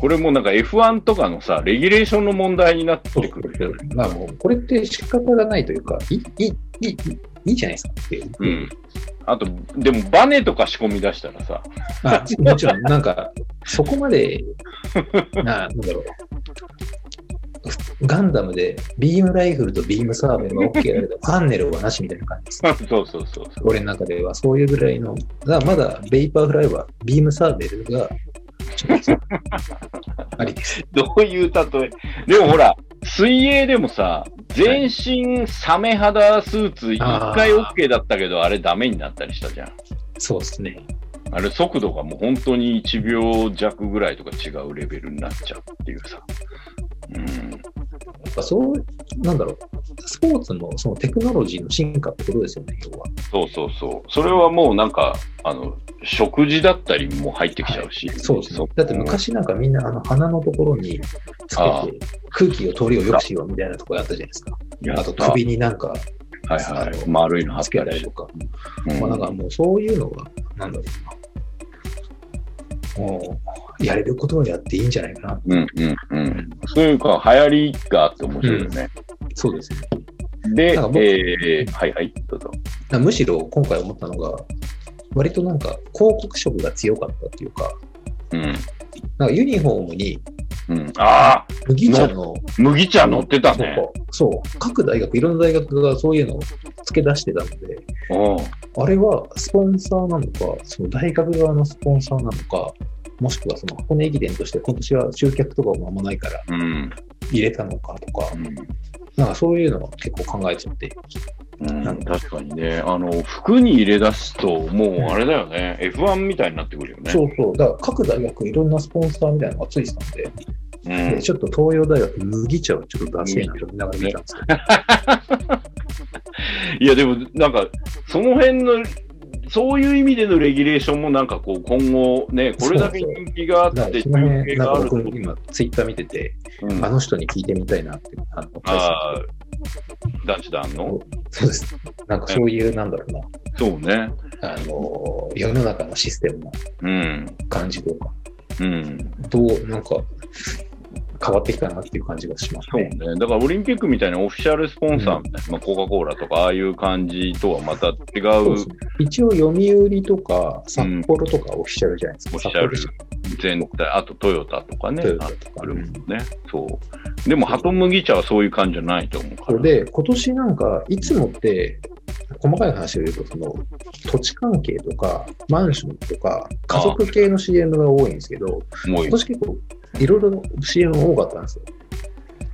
これもなんか F1 とかのさ、レギュレーションの問題になってくるよね。まあもう、これって仕方がないというか、いい、いい、いい、いいじゃないですかって。うん。あと、でもバネとか仕込み出したらさ、あもちろん、なんか、そこまで、な、なんだろう。ガンダムでビームライフルとビームサーベルは OK だけど、ファンネルはなしみたいな感じです。そうそうそうそう。俺の中ではそういうぐらいの、だからまだベイパーフライはビームサーベルが、ありです。どういう例え？でもほら、水泳でもさ、全身サメ肌スーツ一回 OK だったけど、あれダメになったりしたじゃん。そうですね。あれ速度がもう本当に1秒弱ぐらいとか違うレベルになっちゃうっていうさ。うん。やっぱそう、なんだろう。スポーツのそのテクノロジーの進化ってことですよね、要は。そうそうそう。それはもうなんか、あの、食事だったりも入ってきちゃうし。そうですね。だって昔なんかみんなあの鼻のところにつけて空気を通りを良くしようみたいなところあったじゃないですか。やあと首になんかはいはい。丸いの貼ったりとか。うんまあなんかもうそういうのが、なんだろうな。もう、やれることをやっていいんじゃないかな。うんうんうん。そういうか、流行りがあって面白いよね。そうですね。で、えー、はいはい、どうぞ。なむしろ今回思ったのが、割となんか広告色が強かったっていうか、うん。なんかユニフォームにうん。ああ、麦茶の、麦茶乗ってたね。そうそう、各大学、いろんな大学がそういうのを付け出してたので、うん。あれはスポンサーなのか、その大学側のスポンサーなのか、もしくはその箱根駅伝として今年は集客とかもあんまないからうん。入れたのかとか、うんなんかそういうのを結構考えちゃって、うんなん確かにね。あの、服に入れ出すと、もうあれだよね。F1 みたいになってくるよね。そうそう、だから各大学いろんなスポンサーみたいなのがついてたんで、うんでちょっと東洋大学麦茶をちょっと出せえなと思いながら見たんですけど、いや、でも、なんか、その辺の、そういう意味でのレギュレーションもなんかこう、今後ね、これだけ人気があだって、中継があると僕今ツイッター見てて、うんあの人に聞いてみたいなって、あの、ああ、男子団の？そうです。なんかそういう、なんだろうな、そうね。あの、世の中のシステムのうん。感じとか、うん。どう、なんか、変わってきたなっていう感じがしますそうねね。。だからオリンピックみたいなオフィシャルスポンサーみたいな、まあ、コカ・コーラとか、ああいう感じとはまた違うそう一応、読売とか、札幌とかオフィシャルじゃないですか。オフィシャル札全体、あとトヨタとかね、トヨタあとかあるもんね。そう。でも、ハトムギ茶はそういう感じじゃないと思うから。で、今年なんか、いつもって、細かい話を言うと、その、土地関係とか、マンションとか、家族系の CM が多いんですけど、もう今年結構、いろいろ CM 多かったんですよ。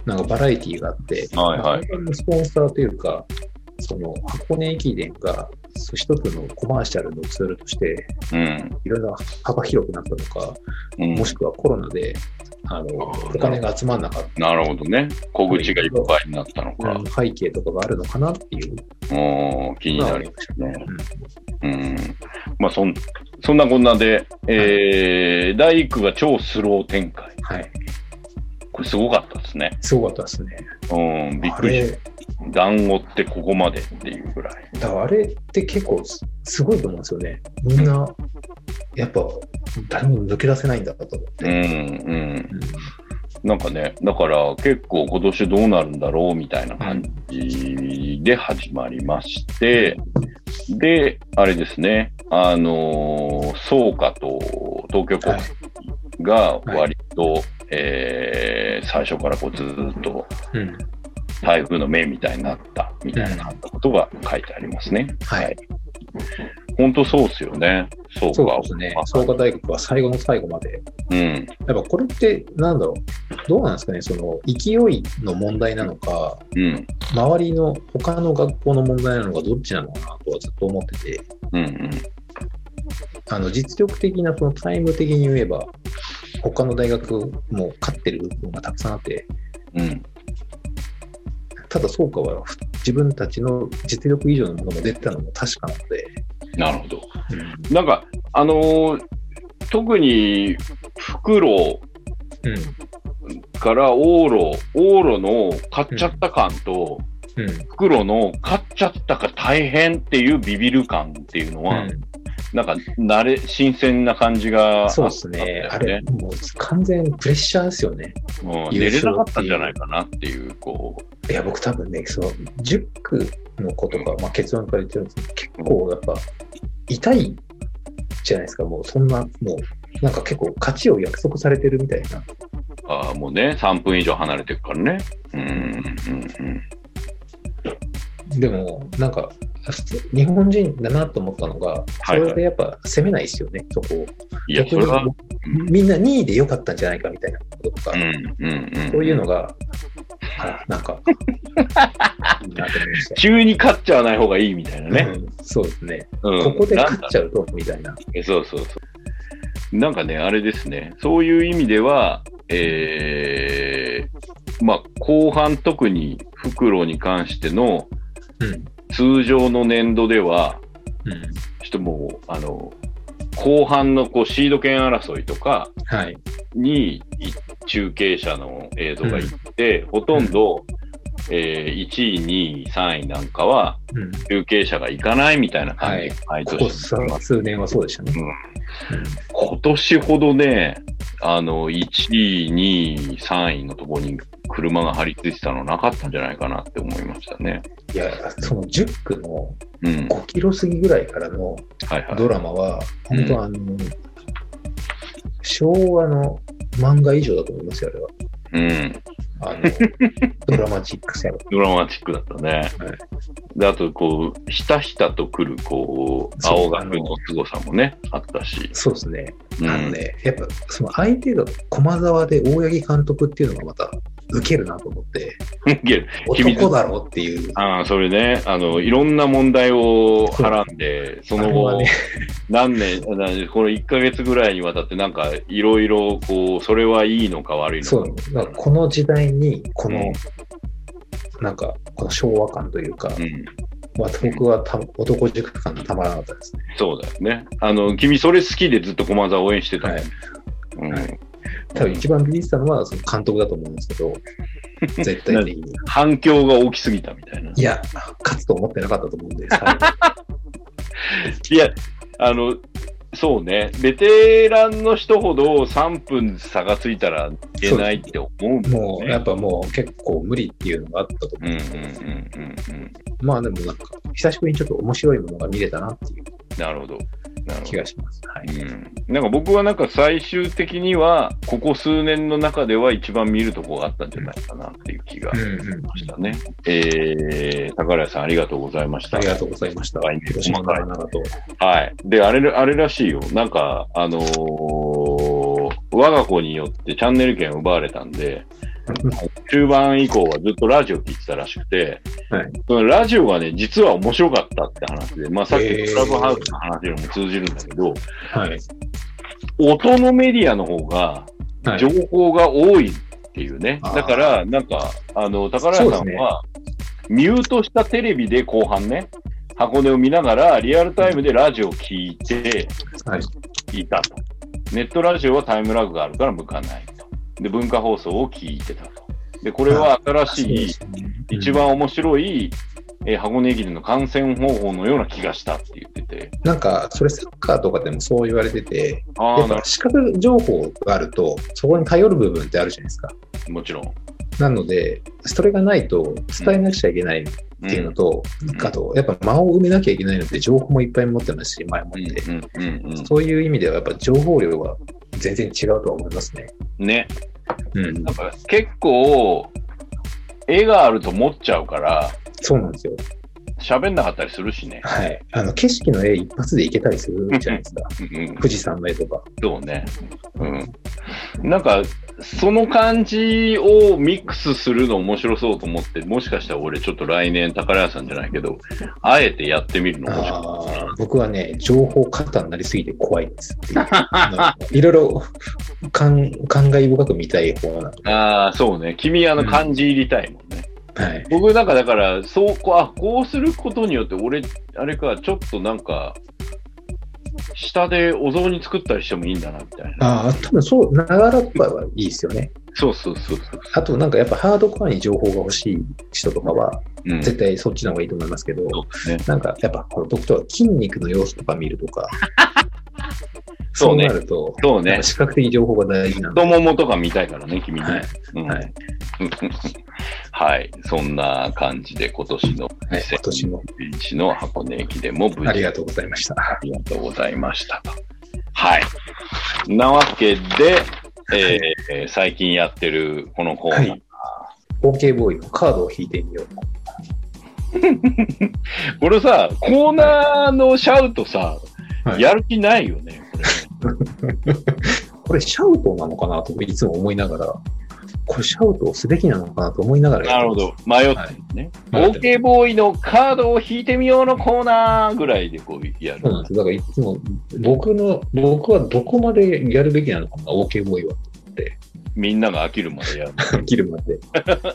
なんかバラエティーがあって、はいはいまあ本当にスポンサーというか、その箱根駅伝が一つのコマーシャルのツールとして、うん。いろんな幅広くなったのか、うんもしくはコロナで、あの、お金が集まらなかっなるほどね。小口がいっぱいになったのか。た背景とかがあるのかなっていううん、気になりましたたね。うん。まあ、そん、そんなこんなで、えー、第1区が超スロー展開。はい。これすごかったですね。すごかったですね。うん、びっあくりしれ、た。団子ってここまでっていうぐらい。だからあれって結構すすごいと思うんですよね。みんな、やっぱ、誰も抜け出せないんだと思って。うん、うん。なんかね、だから結構今年どうなるんだろうみたいな感じで始まりまして、で、あれですね、あのー、総華と東京国際が割と、えー最初からこうずーっとうん。台風の目みたいになったみたいなことが書いてありますね。はい。本当そうっすよね。総そう華ですね。創価大学は最後の最後まで。うん。やっぱこれって、なんだろう。どうなんですかね。その、勢いの問題なのか、うん。周りの他の学校の問題なのか、どっちなのかなとはずっと思ってて、うん。うん。あの、実力的なそのタイム的に言えば、他の大学も勝ってる部分がたくさんあって、うん。ただ、創価は自分たちの実力以上のものも出てたのも確かなので、なるほど。なんか、あのー特に、フクロうん。ウから往路、往路の買っちゃった感と、うん。フクロウの買っちゃったか大変っていうビビる感っていうのは、うんなんか、慣れ、新鮮な感じがあったそうですね。あれ、もう完全プレッシャーですよね。うん、優勝寝れなかったんじゃないかなっていう、こいや、僕多分ね、その、10区のことが、まあ、結論から言ってるんですけど、結構やっぱ、痛いじゃないですか、もうそんな、もう、なんか結構勝ちを約束されてるみたいな。う、ああ、もうね、3分以上離れてるからね。うん、うん、でも、なんか、日本人だなと思ったのが、そはいはいれでやっぱ攻めないですよね、そこを。うん。いや、それは、みんな2位で良かったんじゃないかみたいなこととか、うん、うん、うん。そういうのが、あなんか、い いなと思いました。急に勝っちゃわない方がいいみたいなね。うんそうですね。うん。ここで勝っちゃうと、みたいな。えそうそうそう。なんかね、あれですね。そういう意味では、えー、まあ、後半特に袋に関してのうん。通常の年度では、うん。ちょっともう、あの、後半のこうシード権争いとかはい。にい中継車の映像が行って、ほとんど、えー1位、2位、3位なんかはうん。中継車が行かないみたいな感じが毎ここ年さ数年はそうでしたね。今年ほどね、あの、1位、2位、3位のところに来車が張り付いてたのなかったんじゃないかなって思いましたね。いや、その10区のうん。5キロ過ぎぐらいからの。ドラマは、本当あの、昭和の漫画以上だと思いますよ、あれは。うん。あの、ドラマチックさが。ドラマチックだったね。はいで、あと、こう、ひたひたと来る、こう、青学の凄さもね、あったし。そうですね。うんあのね、やっぱその相手が駒沢で大八木監督っていうのがまた受けるなと思って、男だろうっていう。ああ、それね、あの、いろんな問題をはらんで、その後、ね何年、な この1ヶ月ぐらいにわたって、なんか、いろいろ、こう、それはいいのか悪いのか。そう、この時代に、この、うんなんか、この昭和感というか、うん。まあ、僕はた男塾感がたまらなかったですね。そうだよね。あの、君それ好きでずっと駒沢応援してたもんはい。うんはい多分一番ビビってたのはその監督だと思うんですけど、絶対的に。反響が大きすぎたみたいな。いや、勝つと思ってなかったと思うんで、最後いや、あの、そうね。ベテランの人ほど3分差がついたらいけないって思うんだよもう、ね。やっぱもう結構無理っていうのがあったと思う。うんうんうんうんうん。まあでもなんか、久しぶりにちょっと面白いものが見れたなっていうなるほど。気がします。はい。うん、なんか僕はなんか最終的には、ここ数年の中では一番見るとこがあったんじゃないかなっていう気がしうんうん。ましたね。えー、宝屋さんありがとうござざいました。ありがとうございました。はい広島から長と。はい。で、あれ、あれらしいよ。なんか、あのー我が子によってチャンネル権を奪われたんで、中盤以降はずっとラジオ聞いてたらしくて、はいそのラジオがね、実は面白かったって話で、まあさっきのクラブハウスの話にも通じるんだけど、はい。音のメディアの方がはい情報が多いっていうね。あーだから、なんか、あの、宝屋さんは、ミュートしたテレビで後半ね、箱根を見ながら、リアルタイムでラジオを聞いてはい。いたと。ネットラジオはタイムラグがあるから向かないと。で、文化放送を聞いてたと。で、これは新しい、一番面白い、えー箱根駅伝の観戦方法のような気がしたって言ってて。なんか、それサッカーとかでもそう言われてて、やっぱ視覚情報があると、そこに頼る部分ってあるじゃないですか。もちろん。なので、それがないと伝えなくちゃいけないっうんていうのと、んあと、やっぱ間を埋めなきゃいけないので、情報もいっぱい持ってますし、前もって。そういう意味では、やっぱ情報量は全然違うとは思いますね。うん。ね。うんなんか結構、絵があると持っちゃうから、そうなんですよ。喋んなかったりするしね。はい。あの、景色の絵一発でいけたりするじゃないですか。うん、富士山の絵とか。そうね。うん。なんか、その感じをミックスするの面白そうと思って、もしかしたら俺ちょっと来年宝屋さんじゃないけど、あえてやってみるの面白あー僕はね、情報過多になりすぎて怖いですって いろいろ感感慨深く見たい方な。ああ、そうね。君あの漢字入りたいもんね。はい。僕なんかだから、そう、こう、あ、こうすることによって俺、あれか、ちょっとなんか、下でお雑煮作ったりしてもいいんだな、みたいな。ああ、多分そう、ながらとかはいいですよね。そうそうそうそう。あとなんかやっぱハードコアに情報が欲しい人とかは、うん。絶対そっちの方がいいと思いますけど、そうですね。なんかやっぱこの僕とは筋肉の様子とか見るとか、そうねなると、そうね。視覚的情報が大事な。太ももとか見たいからね、君ね。はい。うんはい。はい。そんな感じで今年のはい、今年も2021の箱根駅伝も無事ありがとうございました。ありがとうございましたと。はい。なわけで、えー最近やってるこのコーナー。はい OK ボーイのカードを引いてみよう。これさ、コーナーのシャウトさ、はいやる気ないよね。これね これシャウトなのかなといつも思いながら、これシャウトをすべきなのかなと思いながらなるほど。迷ってるね。はい OK ボーイのカードを引いてみようのコーナーぐらいでこうやる。そうなんですよ。だからいつも僕の、僕はどこまでやるべきなのかな、OK ボーイは。みんなが飽きるまでやる。切るまで。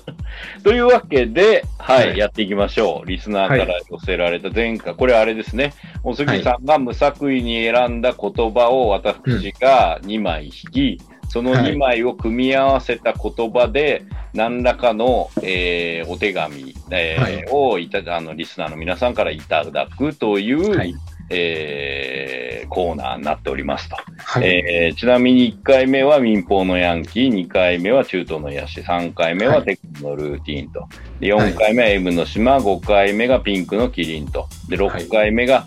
というわけで、はい、はいやっていきましょう。リスナーから寄せられた前回、これあれですね。おすぎさんが無作為に選んだ言葉を私が2枚引き、その2枚を組み合わせた言葉で、何らかの、えーお手紙、えーはいをいただあのリスナーの皆さんからいただくという、はいえーコーナーになっておりますと。はい。えーちなみに1回目は民放のヤンキー、2回目は中東のヤシ、3回目ははいテクノのルーティーンと。で、4回目は M の島、5回目がピンクのキリンと。で、6回目が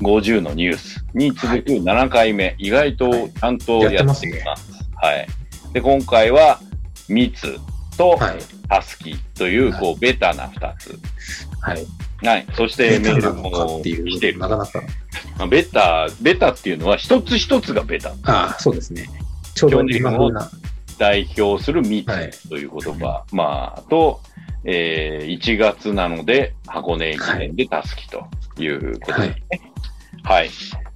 50のニュースに続く7回目。意外とちゃんとやっています。はい。で、今回は、密とはい。タスキという、はいこう、ベタな2つ。はい。はい。そしてメールも来てる。なかなか。まあベタ、ベタっていうのは一つ一つがベタ。ああ、そうですね。ちょうど今風な。代表する密はいという言葉、まあ、と、えー1月なので箱根駅伝でたすきということですね。はい。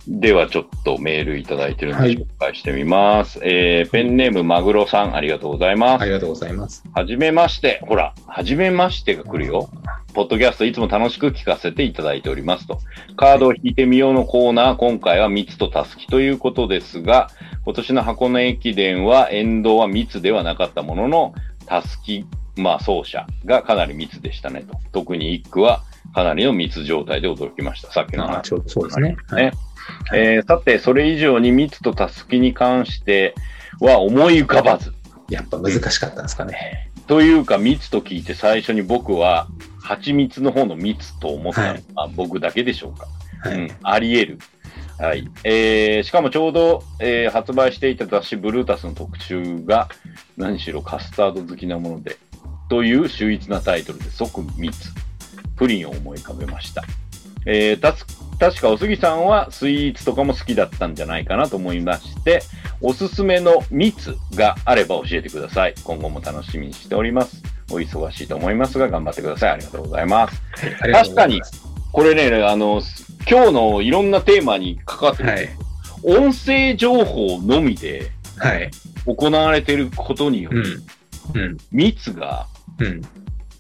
ではちょっとメールいただいてるのではい紹介してみます。えーペンネームマグロさんありがとうございます。ありがとうございます。はじめまして。ほら、はじめましてが来るよ。ポッドキャストいつも楽しく聞かせていただいておりますと。カードを引いてみようのコーナー、今回は密とたすきということですが、今年の箱根駅伝は沿道は密ではなかったものの、たすき、まあ走者がかなり密でしたねと。特に1区はかなりの密状態で驚きました。さっきの話ああ、ちょうどそうですね。ねはいえーさて、それ以上に密とたすきに関しては思い浮かばず。やっぱ難しかったんですかね。というか、蜜と聞いて最初に僕は、蜂蜜の方の蜜と思ったのは、僕だけでしょうか。はい。うん、あり得る。はい。えー、しかもちょうど、えー発売していた雑誌ブルータスの特集が、何しろカスタード好きなもので、という秀逸なタイトルで即蜜。プリンを思い浮かべました。えー、たつ、確かおすぎさんはスイーツとかも好きだったんじゃないかなと思いまして、おすすめの蜜があれば教えてください。今後も楽しみにしております。お忙しいと思いますが、頑張ってください。ありがとうございます。ありがとうございます。これね、あの、今日のいろんなテーマに関わってる、はい。音声情報のみではい。行われていることにより、うん。うん。蜜が、うん。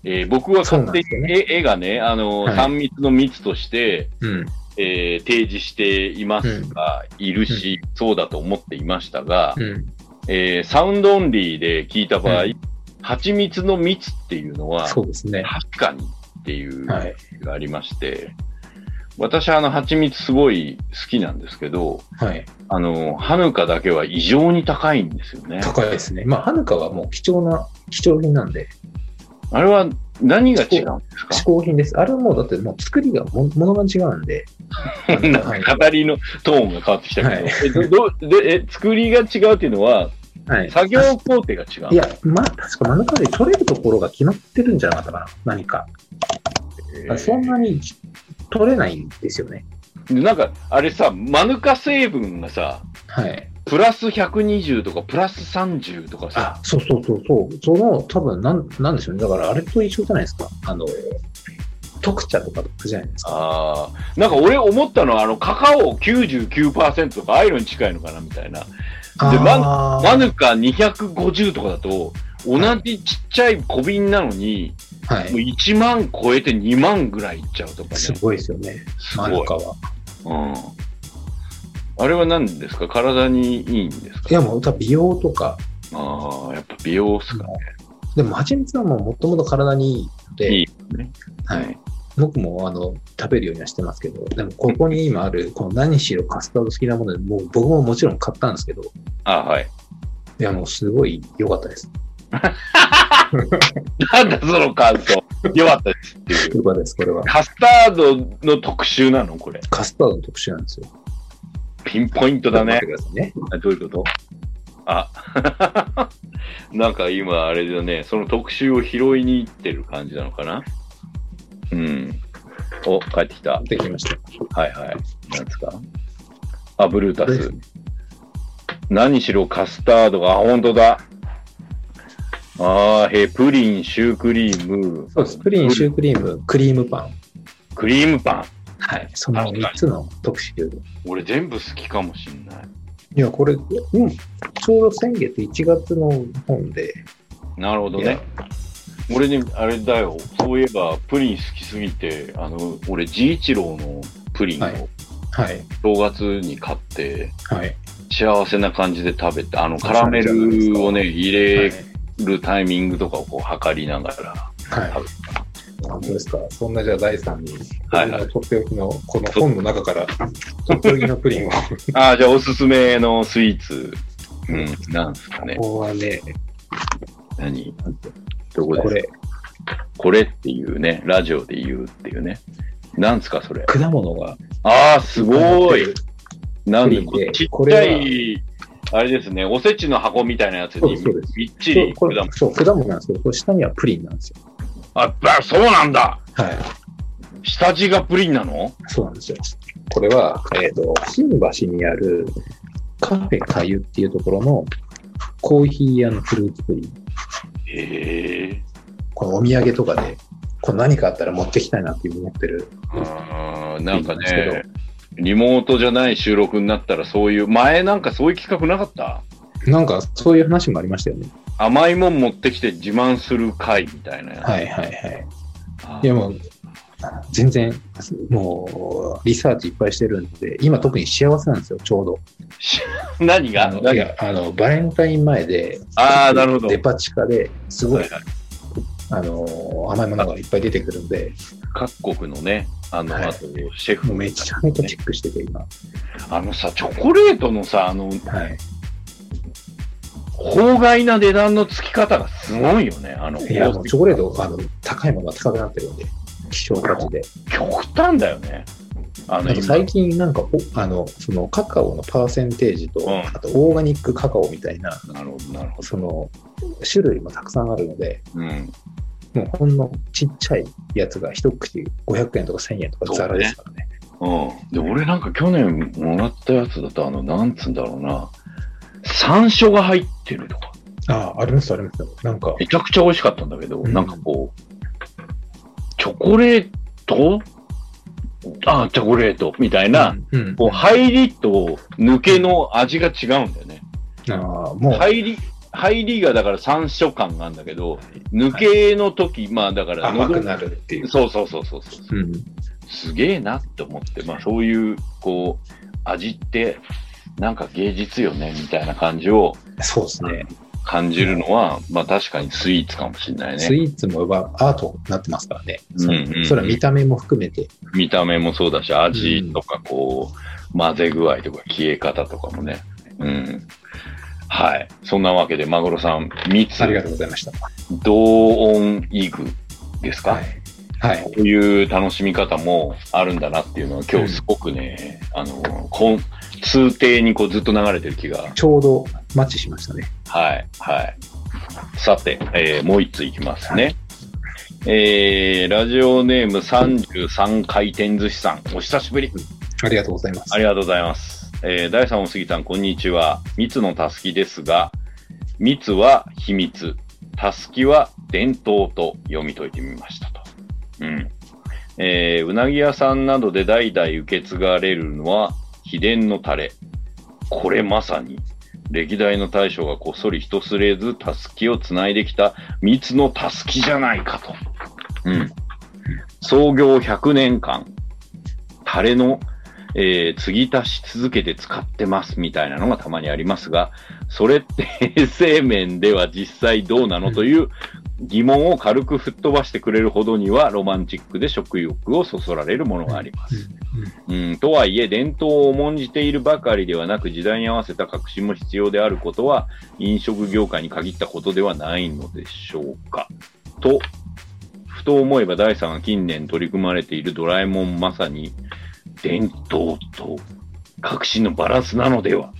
えー僕は勝手に、そうなんです絵絵がね、あの、はい三密の蜜として、うん。えー提示していますが、いるし、そうだと思っていましたが、うん。えーサウンドオンリーで聞いた場合、う蜂蜜の蜜っていうのは、そうですね。確かにっていうはい。がありまして、私はあの蜂蜜すごい好きなんですけど、はい。あの、ハヌカだけは異常に高いんですよね。高いですね。まあ、はぬかはもう貴重な、貴重品なんで、あれは何が違うんですか？嗜好品です。あれはもうだってもう作りがも、ものが違うんで。語りのトーンが変わってきたけど、はいえどどでえ作りが違うっていうのは、はい。作業工程が違う。いや、まあ、確かマヌカで取れるところが決まってるんじゃなかったかな。何か。えーそんなに取れないんですよね。でなんか、あれさ、マヌカ成分がさ、はい。プラス120とかプラス30とかさ、あ、そうそうそうそう。その、多分なん、なんでしょうね。だからあれと一緒じゃないですか。あの、特茶とかじゃないですか。あーなんか俺思ったのは、あの、カカオ99%とかああいうのに近いのかなみたいな。であーマヌカ250とかだと、同じちっちゃい小瓶なのに、はいもう。1万超えて2万ぐらいいっちゃうとかね。すごいですよね。マヌカは。うん。あれは何ですか？体にいいんですか？いや、もう多分美容とか、ああ、やっぱ美容っすか。でも蜂蜜はもうもともと体にいいので、いいね。はい。僕もあの食べるようにはしてますけど、でもここに今ある、この何しろカスタード好きなもので、もう僕ももちろん買ったんですけど、いあはい。やもうすごい良かったです。なんだその感想。よかったですっていう。良かったです、これは。カスタードの特集なの？これ。カスタードの特集なんですよ。ピンポイントだねね。あどういうこと？あ、なんか今あれだね、その特集を拾いに行ってる感じなのかな？うん。お、帰ってきた。できました。はいはい。なんですか？あ、ブルータス。何しろカスタードが、あ、本当だ。あーへ、プリン、シュークリーム。そうです。プリン、シュークリーム、クリームパン。クリームパン。はい。その3つの特集。俺全部好きかもしんない。いや、これ、うん、ちょうど先月1月の本で、なるほどね。俺ね、あれだよ。そういえば、プリン好きすぎて、あの、俺、ジイチローのプリンをはいはい。正月に買って、はい。幸せな感じで食べて、あの、あカラメルをね、入はいれるタイミングとかをこう測りながらはい食べて本当ですか？そんなじゃあ第3に、はいはいとっておきの、この本の中から、とっておきのプリンを。こああ、じゃあおすすめのスイーツ。うん、なんですかね。こはね、何？どこで？これ、これっていうね、ラジオで言うっていうね。なんですか、それ？果物が。ああ、すごい。なんで、ちっこれはちゃい、あれですね、おせちの箱みたいなやつにそうそうですみっちり果物。そう、果物なんですけど、これ下にはプリンなんですよ。あ、あそうなんだはい。下地がプリンなの？そうなんですよ。これは、えっ、と、新橋にあるカフェかゆっていうところのコーヒー屋のフルーツプリン。へえ。このお土産とかで、これ何かあったら持ってきたいなって思ってる。あーなんかね、リモートじゃない収録になったらそういう、前なんかそういう企画なかった？なんか、そういう話もありましたよね。甘いもん持ってきて自慢する会みたいなやつ。はいはいはい。あいやもう、全然、もう、リサーチいっぱいしてるんで、今特に幸せなんですよ、ちょうど。何が？あのい何や、あの、バレンタイン前で、あーなるほどデパ地下ですごい、はいはいあの、甘いものがいっぱい出てくるんで、各国のね、あの、はいあと、シェフもうめちゃめちゃチェックしてて、今。あのさ、チョコレートのさ、あの、はい。法外な値段の付き方がすごいよね。あの、いや、もうチョコレート、あの、高いものが高くなってるんで、希少価値で。極端だよね。あの、最近なんかお、あの、そのカカオのパーセンテージと、うんあとオーガニックカカオみたいな、なるほど、なるほど。その、種類もたくさんあるので、うん。もうほんのちっちゃいやつが一口500円とか1000円とかザラですからね。うん。で、俺なんか去年もらったやつだと、あの、なんつうんだろうな。山椒が入ってるとか。ああ、ありますあります。なんか、めちゃくちゃ美味しかったんだけど、うんなんかこう、チョコレート？あ、チョコレートみたいな、うん、うんこう入りと抜けの味が違うんだよね。ああ、もう、入り、入りがだから山椒感があるんだけど、抜けの時、まあだから甘くなるっていう。そうそうそうそうそう。うん。すげえなって思って、まあそういう、こう、味って、なんか芸術よね、みたいな感じをそうですね。感じるのは、まあ確かにスイーツかもしれないね。スイーツもまあアートになってますからね。うんうんうんそれは見た目も含めて。見た目もそうだし、味とか、こう、混ぜ具合とか消え方とかもね。うん。はい。そんなわけで、マグロさん、3つありがとうございました。同音イグですか、はい。はい。こういう楽しみ方もあるんだなっていうのは今日すごくね、あの、こん通底にこうずっと流れてる気が。ちょうどマッチしましたね。はい、はい。さて、えーもう一ついきますね。えー、ラジオネーム33回転寿司さん、お久しぶり。ありがとうございます。ありがとうございます。えー、第3おすぎさん、こんにちは。蜜のたすきですが、蜜は秘密、たすきは伝統と読み解いてみましたと。うん。えー、うなぎ屋さんなどで代々受け継がれるのは秘伝のタレ。これまさに、歴代の大将がこっそり人すれずたすきをつないできた蜜のたすきじゃないかと。うん。創業100年間、タレのえー、継ぎ足し続けて使ってますみたいなのがたまにありますが、それって衛 生面では実際どうなのという疑問を軽く吹っ飛ばしてくれるほどにはロマンチックで食欲をそそられるものがあります。うん、とはいえ、伝統を重んじているばかりではなく、時代に合わせた革新も必要であることは、飲食業界に限ったことではないのでしょうか。と、ふと思えば第3が近年取り組まれているドラえもんまさに、伝統と革新のバランスなのでは。うん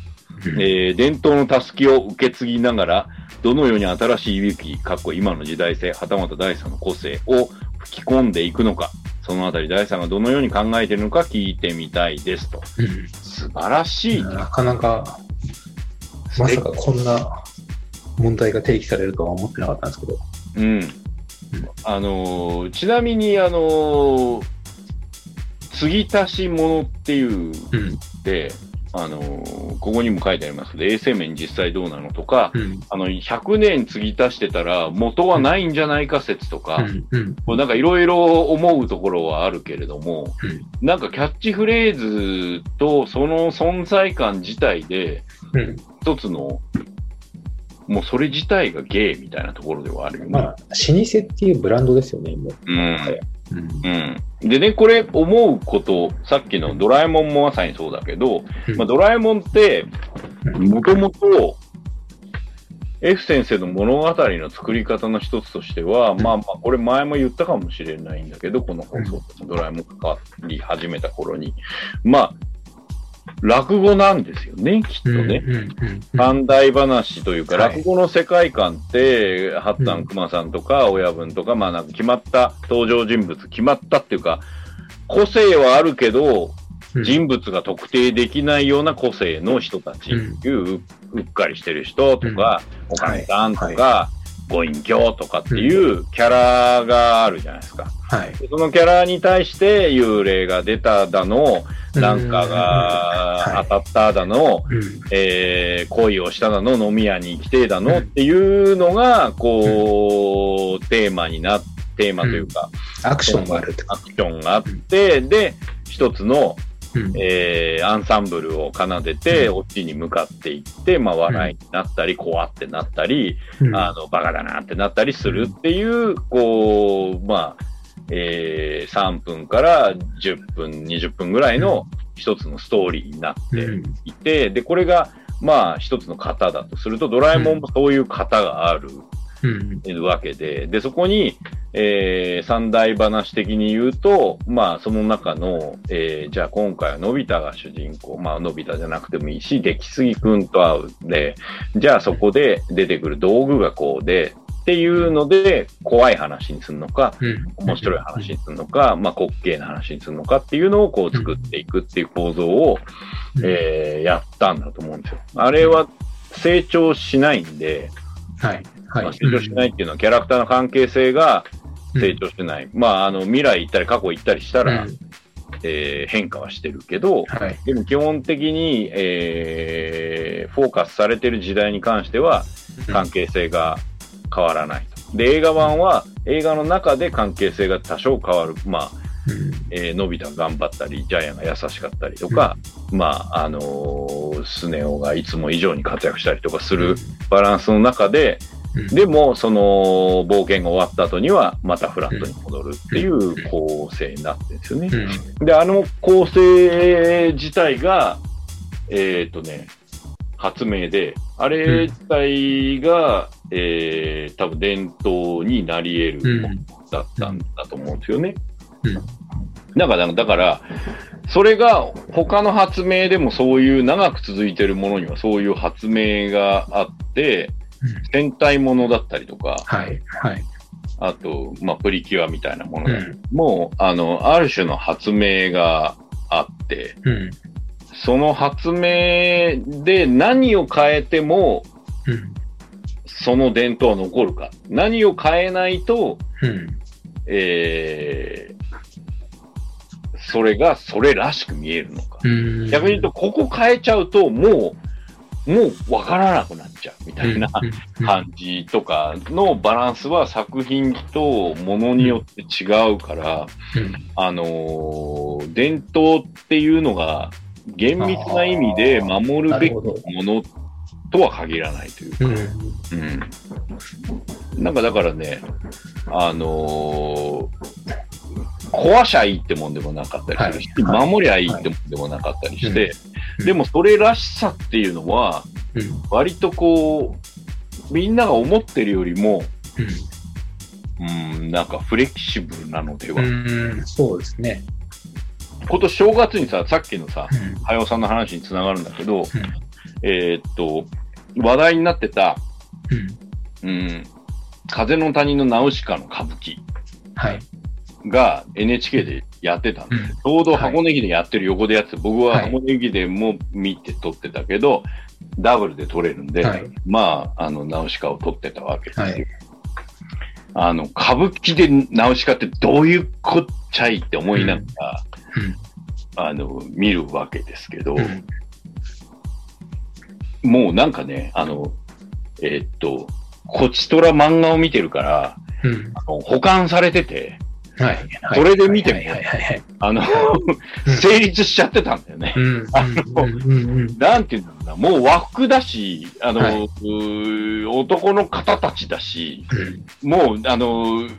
えー伝統のたすきを受け継ぎながら、どのように新しい息吹、かっこ今の時代性、はたまた第三の個性を吹き込んでいくのか、そのあたり第三がどのように考えているのか聞いてみたいですと。うん素晴らしいな。なかなか、まさかこんな問題が提起されるとは思ってなかったんですけど。うん。あのーちなみに、あのー継ぎ足し物っていううん。で、あのーここにも書いてありますけど、衛生面実際どうなのとか、うん。あの、100年継ぎ足してたら元はないんじゃないか説とか、うん。うん。こうなんかいろいろ思うところはあるけれども、うんなんかキャッチフレーズとその存在感自体で、うん。一つのもうそれ自体がゲイみたいなところではあるよね。まあ、老舗っていうブランドですよね、もう。うん。うんうん。でね、これ思うこと、さっきのドラえもんもまさにそうだけど、まあ、ドラえもんって、もともと、F 先生の物語の作り方の一つとしては、まあまあ、これ前も言ったかもしれないんだけど、この放送でドラえもん関わり始めた頃に、まあ、落語なんですよね、きっとね。三大話というか、はい。落語の世界観って、ハッタン、うん。クマさんとか、親分とか、まあなんか決まった登場人物、決まったっていうか、個性はあるけど、うん。人物が特定できないような個性の人たち、うんいううっかりしてる人とか、おかみさんとか、はご隠居とかっていうキャラがあるじゃないですか。はい。そのキャラに対して幽霊が出ただの、なんかが当たっただの、うんえー恋をしただの、飲み屋に来てだのっていうのが、こう、テーマになってテーマというか、アクションがあるアクションがあって、で、一つの、うん。えーアンサンブルを奏でて、うん。オチに向かっていって、まあ、笑いになったり、怖ってなったり、うん。あの、バカだなってなったりするっていう、こう、まあ、えー3分から10分、20分ぐらいの一つのストーリーになってうん。いて、で、これが、まあ、一つの型だとすると、ドラえもんもそういう型があるうんわけで、で、そこに、えー三大話的に言うと、まあ、その中の、えーじゃあ今回はのび太が主人公、まあ、のび太じゃなくてもいいし、出来すぎくんと会うで、じゃあそこで出てくる道具がこうで、っていうので、怖い話にするのか、うん面白い話にするのか、まあ、滑稽な話にするのかっていうのをこう作っていくっていう構造を、えーやったんだと思うんですよ。あれは成長しないんで、はい。はい。まあ、成長しないっていうのはキャラクターの関係性が成長してない。まあ、あの、未来行ったり過去行ったりしたら、うんえー変化はしてるけど、はい。でも基本的に、えーフォーカスされてる時代に関しては関係性が変わらないと。で、映画版は映画の中で関係性が多少変わる。まあ、うんえーのび太が頑張ったり、ジャイアンが優しかったりとか、まあ、あのースネ夫がいつも以上に活躍したりとかするバランスの中で、うんでも、その冒険が終わった後には、またフラットに戻るっていう構成になってるんですよね。うん。で、あの構成自体が、えっ、とね、発明で、あれ自体が、えー、多分伝統になり得るだったんだと思うんですよね。うん。だから、だから、それが他の発明でもそういう長く続いてるものにはそういう発明があって、戦隊ものだったりとか、はい。はい。あと、まあ、プリキュアみたいなものうんも、あの、ある種の発明があって、うん。その発明で何を変えても、うん。その伝統は残るか。何を変えないと、うん。えー、それがそれらしく見えるのか。うん逆に言うと、ここ変えちゃうと、もう、もうわからなくなっちゃうみたいな感じとかのバランスは作品とものによって違うから、あのー伝統っていうのが厳密な意味で守るべきものとは限らないというか、うん。うん。なんかだからね、あのー壊しゃいいってもんでもなかったりするし、はいはい守りゃいいってもんでもなかったりして、うんでもそれらしさっていうのは、うん。割とこう、みんなが思ってるよりも、うん、なんかフレキシブルなのでは。うん。そうですね。今年正月にさ、さっきのさ、うんはよさんの話につながるんだけど、うんえーっと、話題になってた、うん。うん、風の谷のナウシカの歌舞伎はい。が NHK でやってたんです。ちょうど箱根駅伝やってる横でやってて、僕ははい。箱根駅伝も見て撮ってたけど、ダブルで撮れるんで、はい。まあ、あの、ナウシカを撮ってたわけですよ。はい。あの、歌舞伎でナウシカってどういうこっちゃいって思いながら、あの、見るわけですけど、うん。もうなんかね、あの、えーっと、こちとら漫画を見てるから、うん。あの保管されてて、はい。それで見ても。あの、うん成立しちゃってたんだよね。うん。あのなんていうんだろうな、もう和服だし、あの、はい男の方たちだし、うんもう、あのー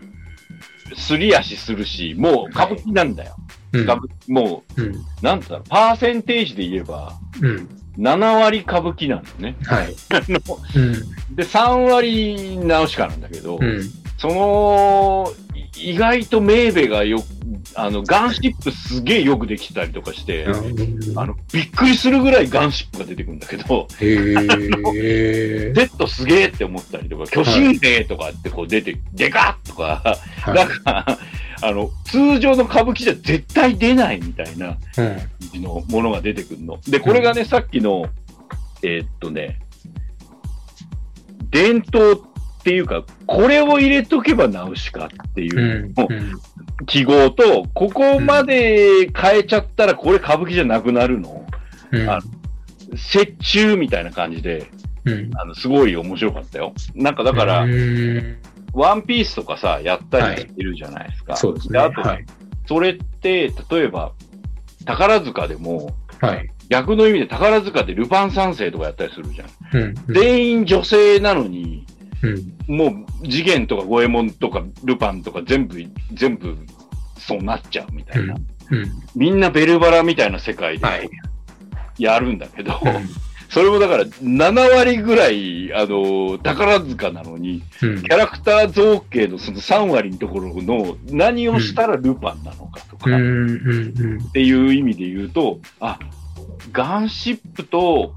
すり足するし、もう歌舞伎なんだよ。うん歌舞伎もう、うんなんだろう、パーセンテージで言えば、うん。7割歌舞伎なんだよね。はい。あのうん。で、3割ナウシカなんだけど、うん。その、い意外とメーベがよ、あの、ガンシップすげえよくできてたりとかして、あの、びっくりするぐらいガンシップが出てくるんだけど、へえ。Z すげえって思ったりとか、巨神兵とかってこう出て、でかっとか、はないんか、あの、通常の歌舞伎じゃ絶対出ないみたいなのものが出てくるの。で、これがね、さっきの、えーっとね、伝統っていうか、これを入れとけばナウシカっていう記号と、ここまで変えちゃったらこれ歌舞伎じゃなくなるの？うん。あ折衷みたいな感じで、うん。あの、すごい面白かったよ。なんかだから、うんワンピースとかさ、やったりしてるじゃないですか。そうですね。あと、はい。それって、例えば、宝塚でも、はい。逆の意味で宝塚でルパン三世とかやったりするじゃん。うん。全員女性なのに、うん。もう次元とか五右衛門とかルパンとか全部、全部そうなっちゃうみたいな。うん。みんなベルバラみたいな世界ではいやるんだけど、うんそれもだから7割ぐらい、あの、宝塚なのに、うんキャラクター造形のその3割のところの何をしたらルパンなのかとか、っうん。うん。ていう意味で言うと、あ、ガンシップと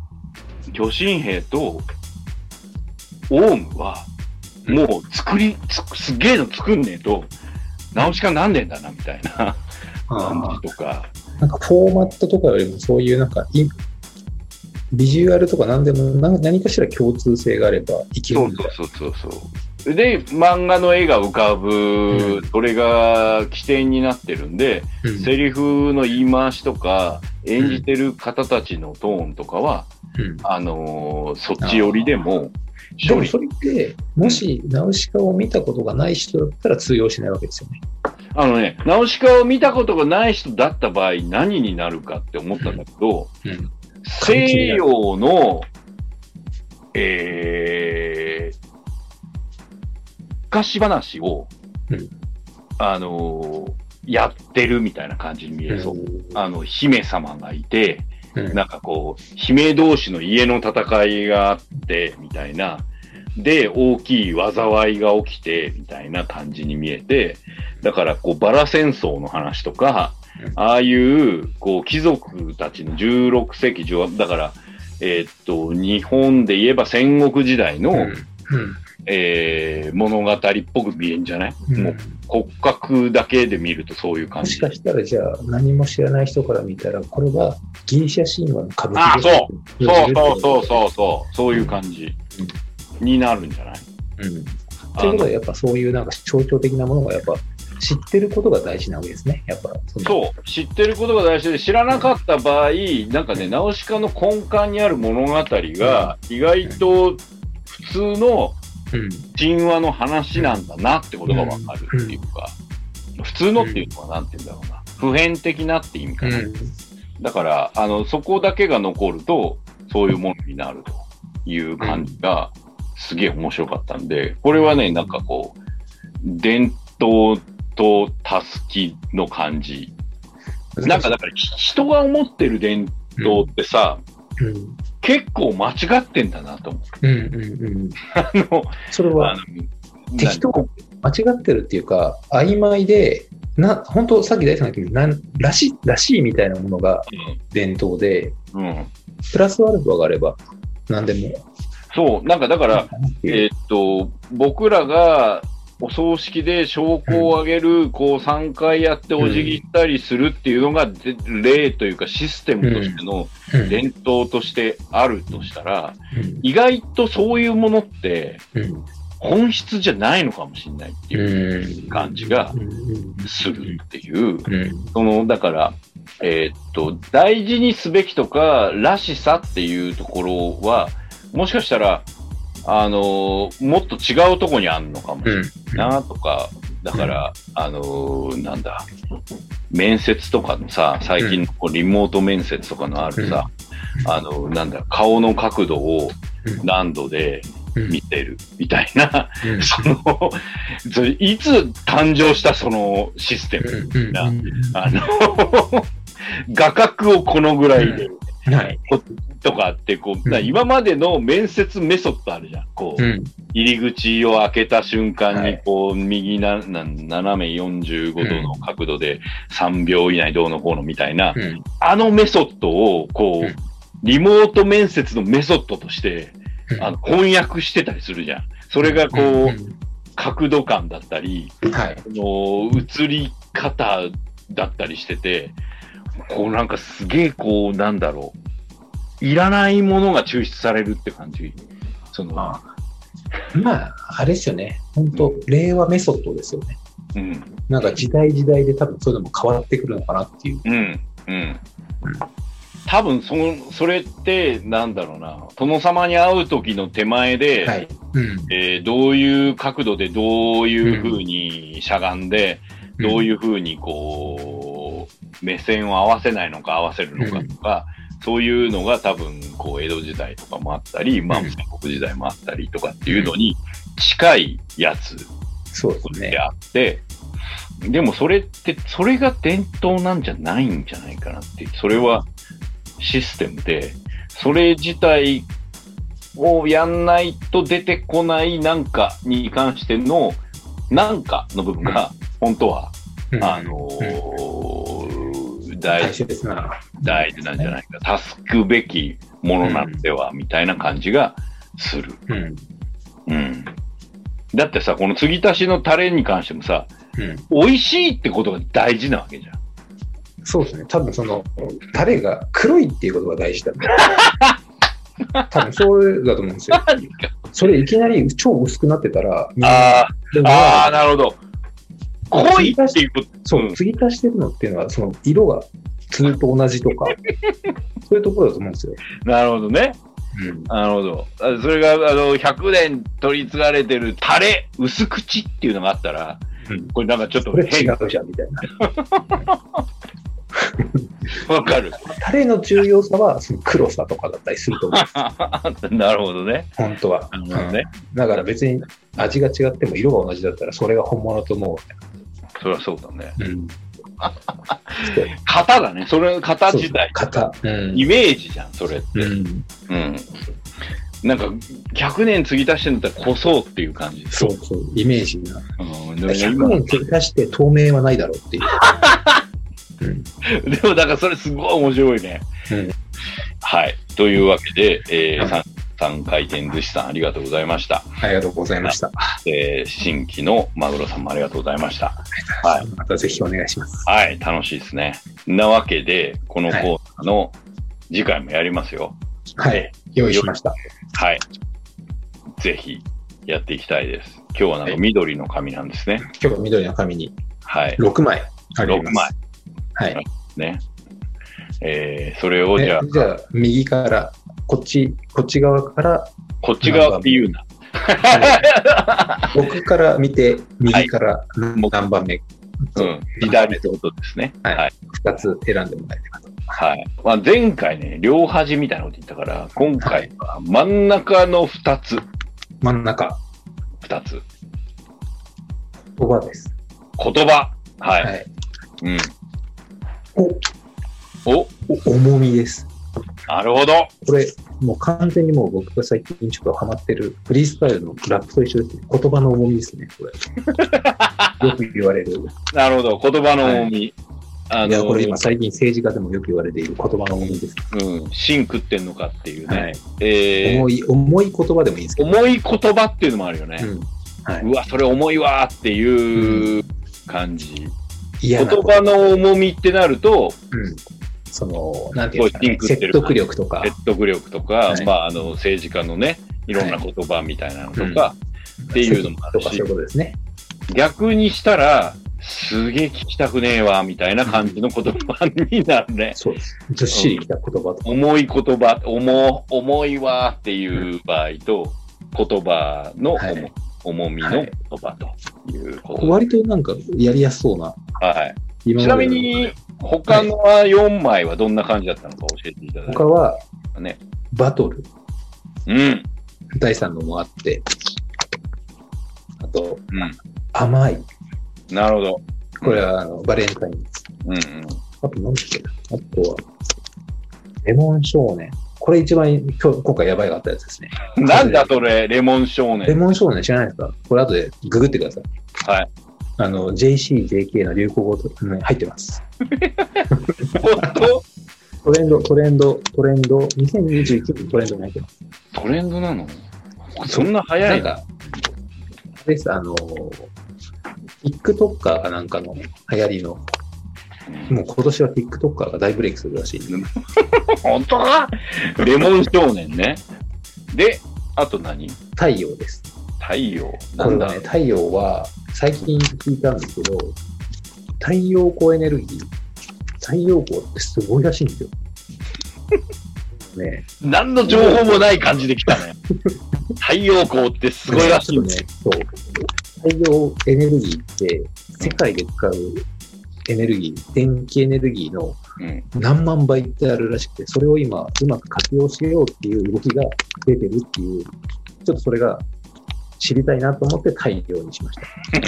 巨神兵とオウムは、もう作り、つすげえの作んねえと、直しかなんねえんだな、みたいなあ感あじとか。なんかフォーマットとかよりもそういうなんかいビジュアルとか何でもな何かしら共通性があれば生きる。そうそうそうそう。で、漫画の絵が浮かぶ、うそれが起点になってるんで、うんセリフの言い回しとか、演じてる方たちのトーンとかは、うんあのーそっち寄りでも、でもそれって、もしナウシカを見たことがない人だったら通用しないわけですよね。あのね、ナウシカを見たことがない人だった場合、何になるかって思ったんだけど、うん西洋の、えー、昔話を、うんあのーやってるみたいな感じに見えそう。あの、姫様がいて、うんなんかこう、姫同士の家の戦いがあって、みたいな。で、大きい災いが起きて、みたいな感じに見えて、だから、こう、バラ戦争の話とか、うん。ああいう、こう、貴族たちの16世紀、18だから、えーっと、日本で言えば戦国時代の、うんえー物語っぽく見えんじゃない、うん。もう骨格だけで見るとそういう感じ。もしかしたらじゃあ何も知らない人から見たら、これはギリシャ神話の歌舞伎あそう。そうそうそうそうそう、そういう感じ。になるんじゃない？うん。ということは、やっぱそういうなんか象徴的なものがやっぱ知ってることが大事なわけですね。やっぱそう、知ってることが大事。で、知らなかった場合、なんかね、ナウシカの根幹にある物語が、意外と普通のうん。神話の話なんだなってことがわかるっていうか、普通のっていうのはなんて言うんだろうな、普遍的なって意味かな。うん。だから、あの、そこだけが残ると、そういうものになるという感じが、すげえ面白かったんで、これはね、なんかこう、伝統とたすきの感じ。なんかだから、ひ人が思ってる伝統ってさ、うん。結構間違ってんだなと思う。うんうんうん。あの、あそれはの、適当な間違ってるっていうか、曖昧で、な、本当さっき大さんが言ったように、なんらしい、らしいみたいなものが伝統で、うん。うん。プラスアルファがあれば、何でも。そう、なんかだから、えーっと、僕らがお葬式で証拠をあげる、こう3回やってお辞儀したりするっていうのが、で例というかシステムとしてのうん。伝統としてあるとしたら、うん。意外とそういうものってうん。本質じゃないのかもしれないっていううん。感じがうん。するっていう、うん。その、だから、えーっと、大事にすべきとか、らしさっていうところは、もしかしたら、あのーもっと違うとこにあるのかもしれないなとかだから、あのーなんだ、面接とかのさ、最近のこうリモート面接とかのあるさ、あのーなんだ、顔の角度をうん。何度でうん。見てるみたいな、うん。その、それいつ誕生したそのシステム、なあの、画角をこのぐらいで、はい。とかって、こう、うんな今までの面接メソッドあるじゃん。こう、うん。入り口を開けた瞬間に、はいこう、右な、な斜め45度の角度で3秒以内どうのこうのみたいな、うん。あのメソッドを、こうリモート面接のメソッドとして、うんあの、翻訳してたりするじゃん。それがこう、うん角度感だったり、はい。この映り方だったりしてて、こうなんかすげえこう、なんだろう。いらないものが抽出されるって感じ。その、あまあ、あれですよね。本当令和メソッドですよね。うん、なんか時代時代で多分そういうのも変わってくるのかなっていう。うん、うん。多分その、それって、なんだろうな、殿様に会う時の手前で、はい。うん。えーどういう角度でどういう風にしゃがんで、どういいう風にこう、目線を合わせないのか合わせるのかとか、そういうのが多分、こう、江戸時代とかもあったり、まあ、うん戦国時代もあったりとかっていうのに近いやつで。あって、でもそれって、それが伝統なんじゃないんじゃないかなっていう、それはシステムで、それ自体をやんないと出てこないなんかに関しての、なんかの部分が、本当は、うん。あのー大大切な。大事なんじゃないか、助くべきものなんでは、みたいな感じがする。うん。うん。だってさ、この継ぎ足しのタレに関してもさ、うん。美味しいってことが大事なわけじゃん。そうですね。多分その、タレが黒いっていうことが大事だね。多分そうだと思うんですよ。それいきなり超薄くなってたら、ああ、なるほど。濃いっていうこと。そうう、ん継ぎ足してるのっていうのは、その色がずっと同じとか、そういうところだと思うんですよ。なるほどね。うん。なるほど。あそれが、あの、100年取り継がれてるタレ、薄口っていうのがあったら、うんこれなんかちょっとこれ違変。うじゃん、みたいな。わかる。タレの重要さは、その黒さとかだったりすると思う。なるほどね。本当は。なるほどね。うんだから別に味が違っても色が同じだったら、それが本物と思そりゃそうだね。う。うん。型だね。それ、型自体。型。うん。イメージじゃん、それって。うん。うん。なんか、100年継ぎ足してんだったらこそっていう感じそうそう、イメージが。うん、でも100今年継ぎ足して透明はないだろうっていう。うん。でも、だからそれすごい面白いね。うんはい。というわけで、えー、はい三三回転寿司さんありがとうございました。ありがとうございました。えー、新規のマグロさんもありがとうございました。はいまたぜひお願いします。はい。楽しいですね。なわけで、このコーナーの次回もやりますよ。はい。用意しました。はい。ぜひやっていきたいです。今日はなんか緑の紙なんですね。今日は緑の紙にはい。6枚あり6ま枚す。はい。ね。えー、それをじゃあえ、じゃあ、右から、こっち、こっち側から、こっち側って言うな。僕から見て、右から何番目、うん。左ってことですね。はいはい。2つ選んでもらえればと。はい。まあ、前回ね、両端みたいなこと言ったから、今回は真ん中の2つ。真ん中、2つ。言葉です。言葉。はい。はい。うん。お、お、お重みです。なるほど。これ、もう完全にもう僕が最近ちょっとハマってるフリースタイルのラップと一緒ですね。言葉の重みですね、これ。よく言われる。なるほど。言葉の重み。あいや、の、これ今最近政治家でもよく言われている言葉の重みです。うん、芯食ってんのかっていうね。はい。えー重い、重い言葉でもいいんですけど。重い言葉っていうのもあるよね。うん。はい。うわ、それ重いわーっていう感じ。嫌な言葉の重みってなると、うん。その、なんていうかね、説得力とか。説得力とか、はいまあ、あの、政治家のね、いろんな言葉みたいなのとか、っていうのもあるしそういうことですね。逆にしたら、すげえ聞きたくねえわ、みたいな感じの言葉になるね。そうです。ずっしりきた言葉とか。重い言葉、重、重いわっていう場合と、言葉の重い、はい重みの言葉ということで割となんかやりやすそうな。はい。今ちなみに、他の4枚はどんな感じだったのか教えていただいて他はね。バトル、うん。第3のもあって、あと、うん。甘い。なるほど。これはあのバレンタインです。うんうん。あと何だっけなあとは、レモン少年。これ一番今日、今回やばいがあったやつですね。なんだそれ、レモン少レ年。モン少年知らないですか？これ後でググってください。はい。あの、JC、JK の流行語と、ね、入ってます。トレンド、トレンド、トレンド、2021年トレンドに入ってます。トレンドなの？そんな早ないんか、のあれです、あの、TikToker かなんかの流行りの、もう今年は TikToker が大ブレイクするらしい。本当かレモン少年ね。で、あと何？太陽です。太陽。なんだ？ね、太陽は最近聞いたんですけど、太陽光エネルギー、太陽光ってすごいらしいんですよ。ね何の情報もない感じで来たね。太陽光ってすごいらしいよね。ね。そう。太陽エネルギーって、世界で使うエネルギー、電気エネルギーのうん。何万倍ってあるらしくて、それを今、うまく活用しようっていう動きが出てるっていう、ちょっとそれが知りたいなと思って太陽にしました。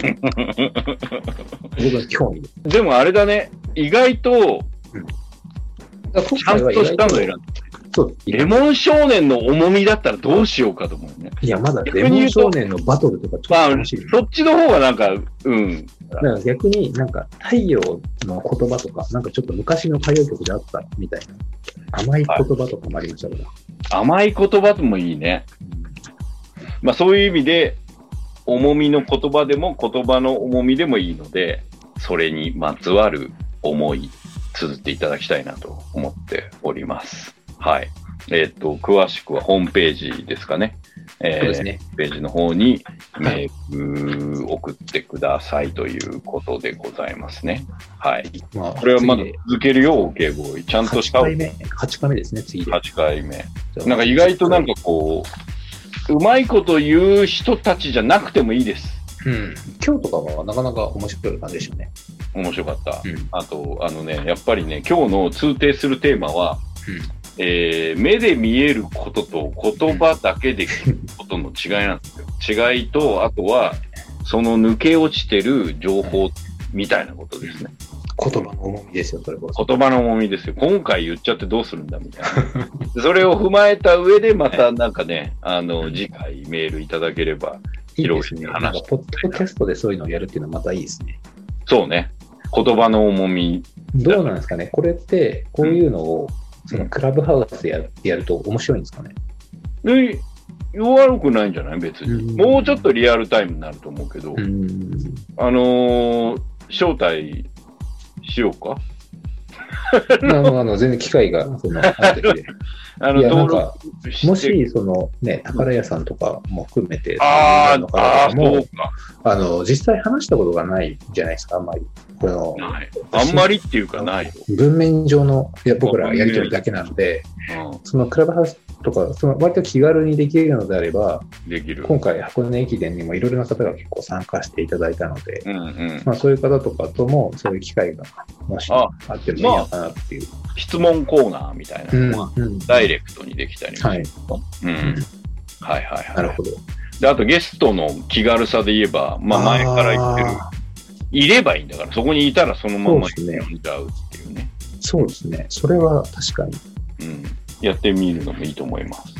僕の興味で。でもあれだね、意外と、今ちゃんとしたの選んだ。そう。レモン少年の重みだったらどうしようかと思うね。いや、まだレモン少年のバトルとかちょっとまあ楽しい。、そっちの方がなんか、うん。だから逆になんか太陽の言葉とか、なんかちょっと昔の歌謡曲であったみたいな。甘い言葉とかもありましたから。甘い言葉もいいね。まあそういう意味で、重みの言葉でも言葉の重みでもいいので、それにまつわる思い、綴っていただきたいなと思っております。はい。えっ、と、詳しくはホームページですかね。えーそうですね。ページの方にはいメール送ってくださいということでございますね。はい。まあ、これはまだ続けるよ、OK ボーイ。ちゃんとし8た回目、8回目ですね、次で。8回目。なんか意外となんかこう、うまいこと言う人たちじゃなくてもいいです。うん。今日とかはなかなか面白い感じでしたね。面白かった。うん。あと、あのね、やっぱりね、今日の通底するテーマは、えー目で見えることと言葉だけで聞くことの違いなんですよ。違いと、あとは、その抜け落ちてる情報みたいなことですね。言葉の重みですよ、それこそ。言葉の重みですよ。今回言っちゃってどうするんだみたいな。でそれを踏まえた上で、またなんかね、あの、次回メールいただければ。広い話なんか、ポッドキャストでそういうのをやるっていうのはまたいいですね。そうね。言葉の重み。どうなんですかねこれって、こういうのを、そのクラブハウスでややると面白いんですかねで悪くないんじゃない？別に。うんもうちょっとリアルタイムになると思うけど、ん。あのー招待しようかあの、あの全然機会が、その、あった時で。あの、いや、なん登か、録して。もし、その、ね、宝屋さんとかも含めて、ああそうか。あの、実際話したことがないじゃないですか、あんまり。この。あんまりっていうかないよ。文面上の、いや、僕らやりとりだけなので、そのクラブハウスとか、その割と気軽にできるのであれば、うん。できる。今回箱根駅伝にもいろいろな方が結構参加していただいたので、うんうん。まあそういう方とかともそういう機会がもしああってもいいのかなっていう。質問コーナーみたいなのは、うんダイレクトにできたりもはい。うん。はいはいはい。なるほど。で、あとゲストの気軽さで言えば、まあ前から言ってる、あいればいいんだから、そこにいたらそのままそうですね呼んじゃうっていうね。ーそうですね。それは確かに。うん。やってみるのもいいと思います。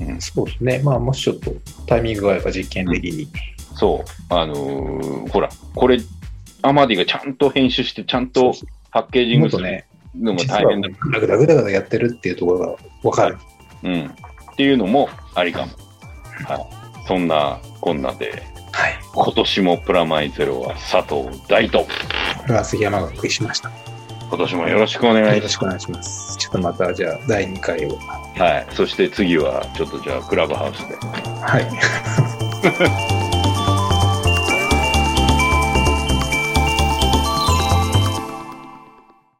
うん。そうですね。まあもしちょっとタイミングがあれば実験的に。そう。あのーほら、これ、アマディがちゃんと編集して、ちゃんとパッケージングするのが実は大変だ。ぐだぐだぐだぐだやってるっていうところがわかる。うん。っていうのもありかも。はい。そんなこんなで、はい。今年もプラマイゼロは佐藤大と、これは杉山がお送りしました。今年もよろしくお願いします。よろしくお願いします。ちょっとまたじゃあ第2回を。はい。そして次は、ちょっとじゃあ、クラブハウスで。はい。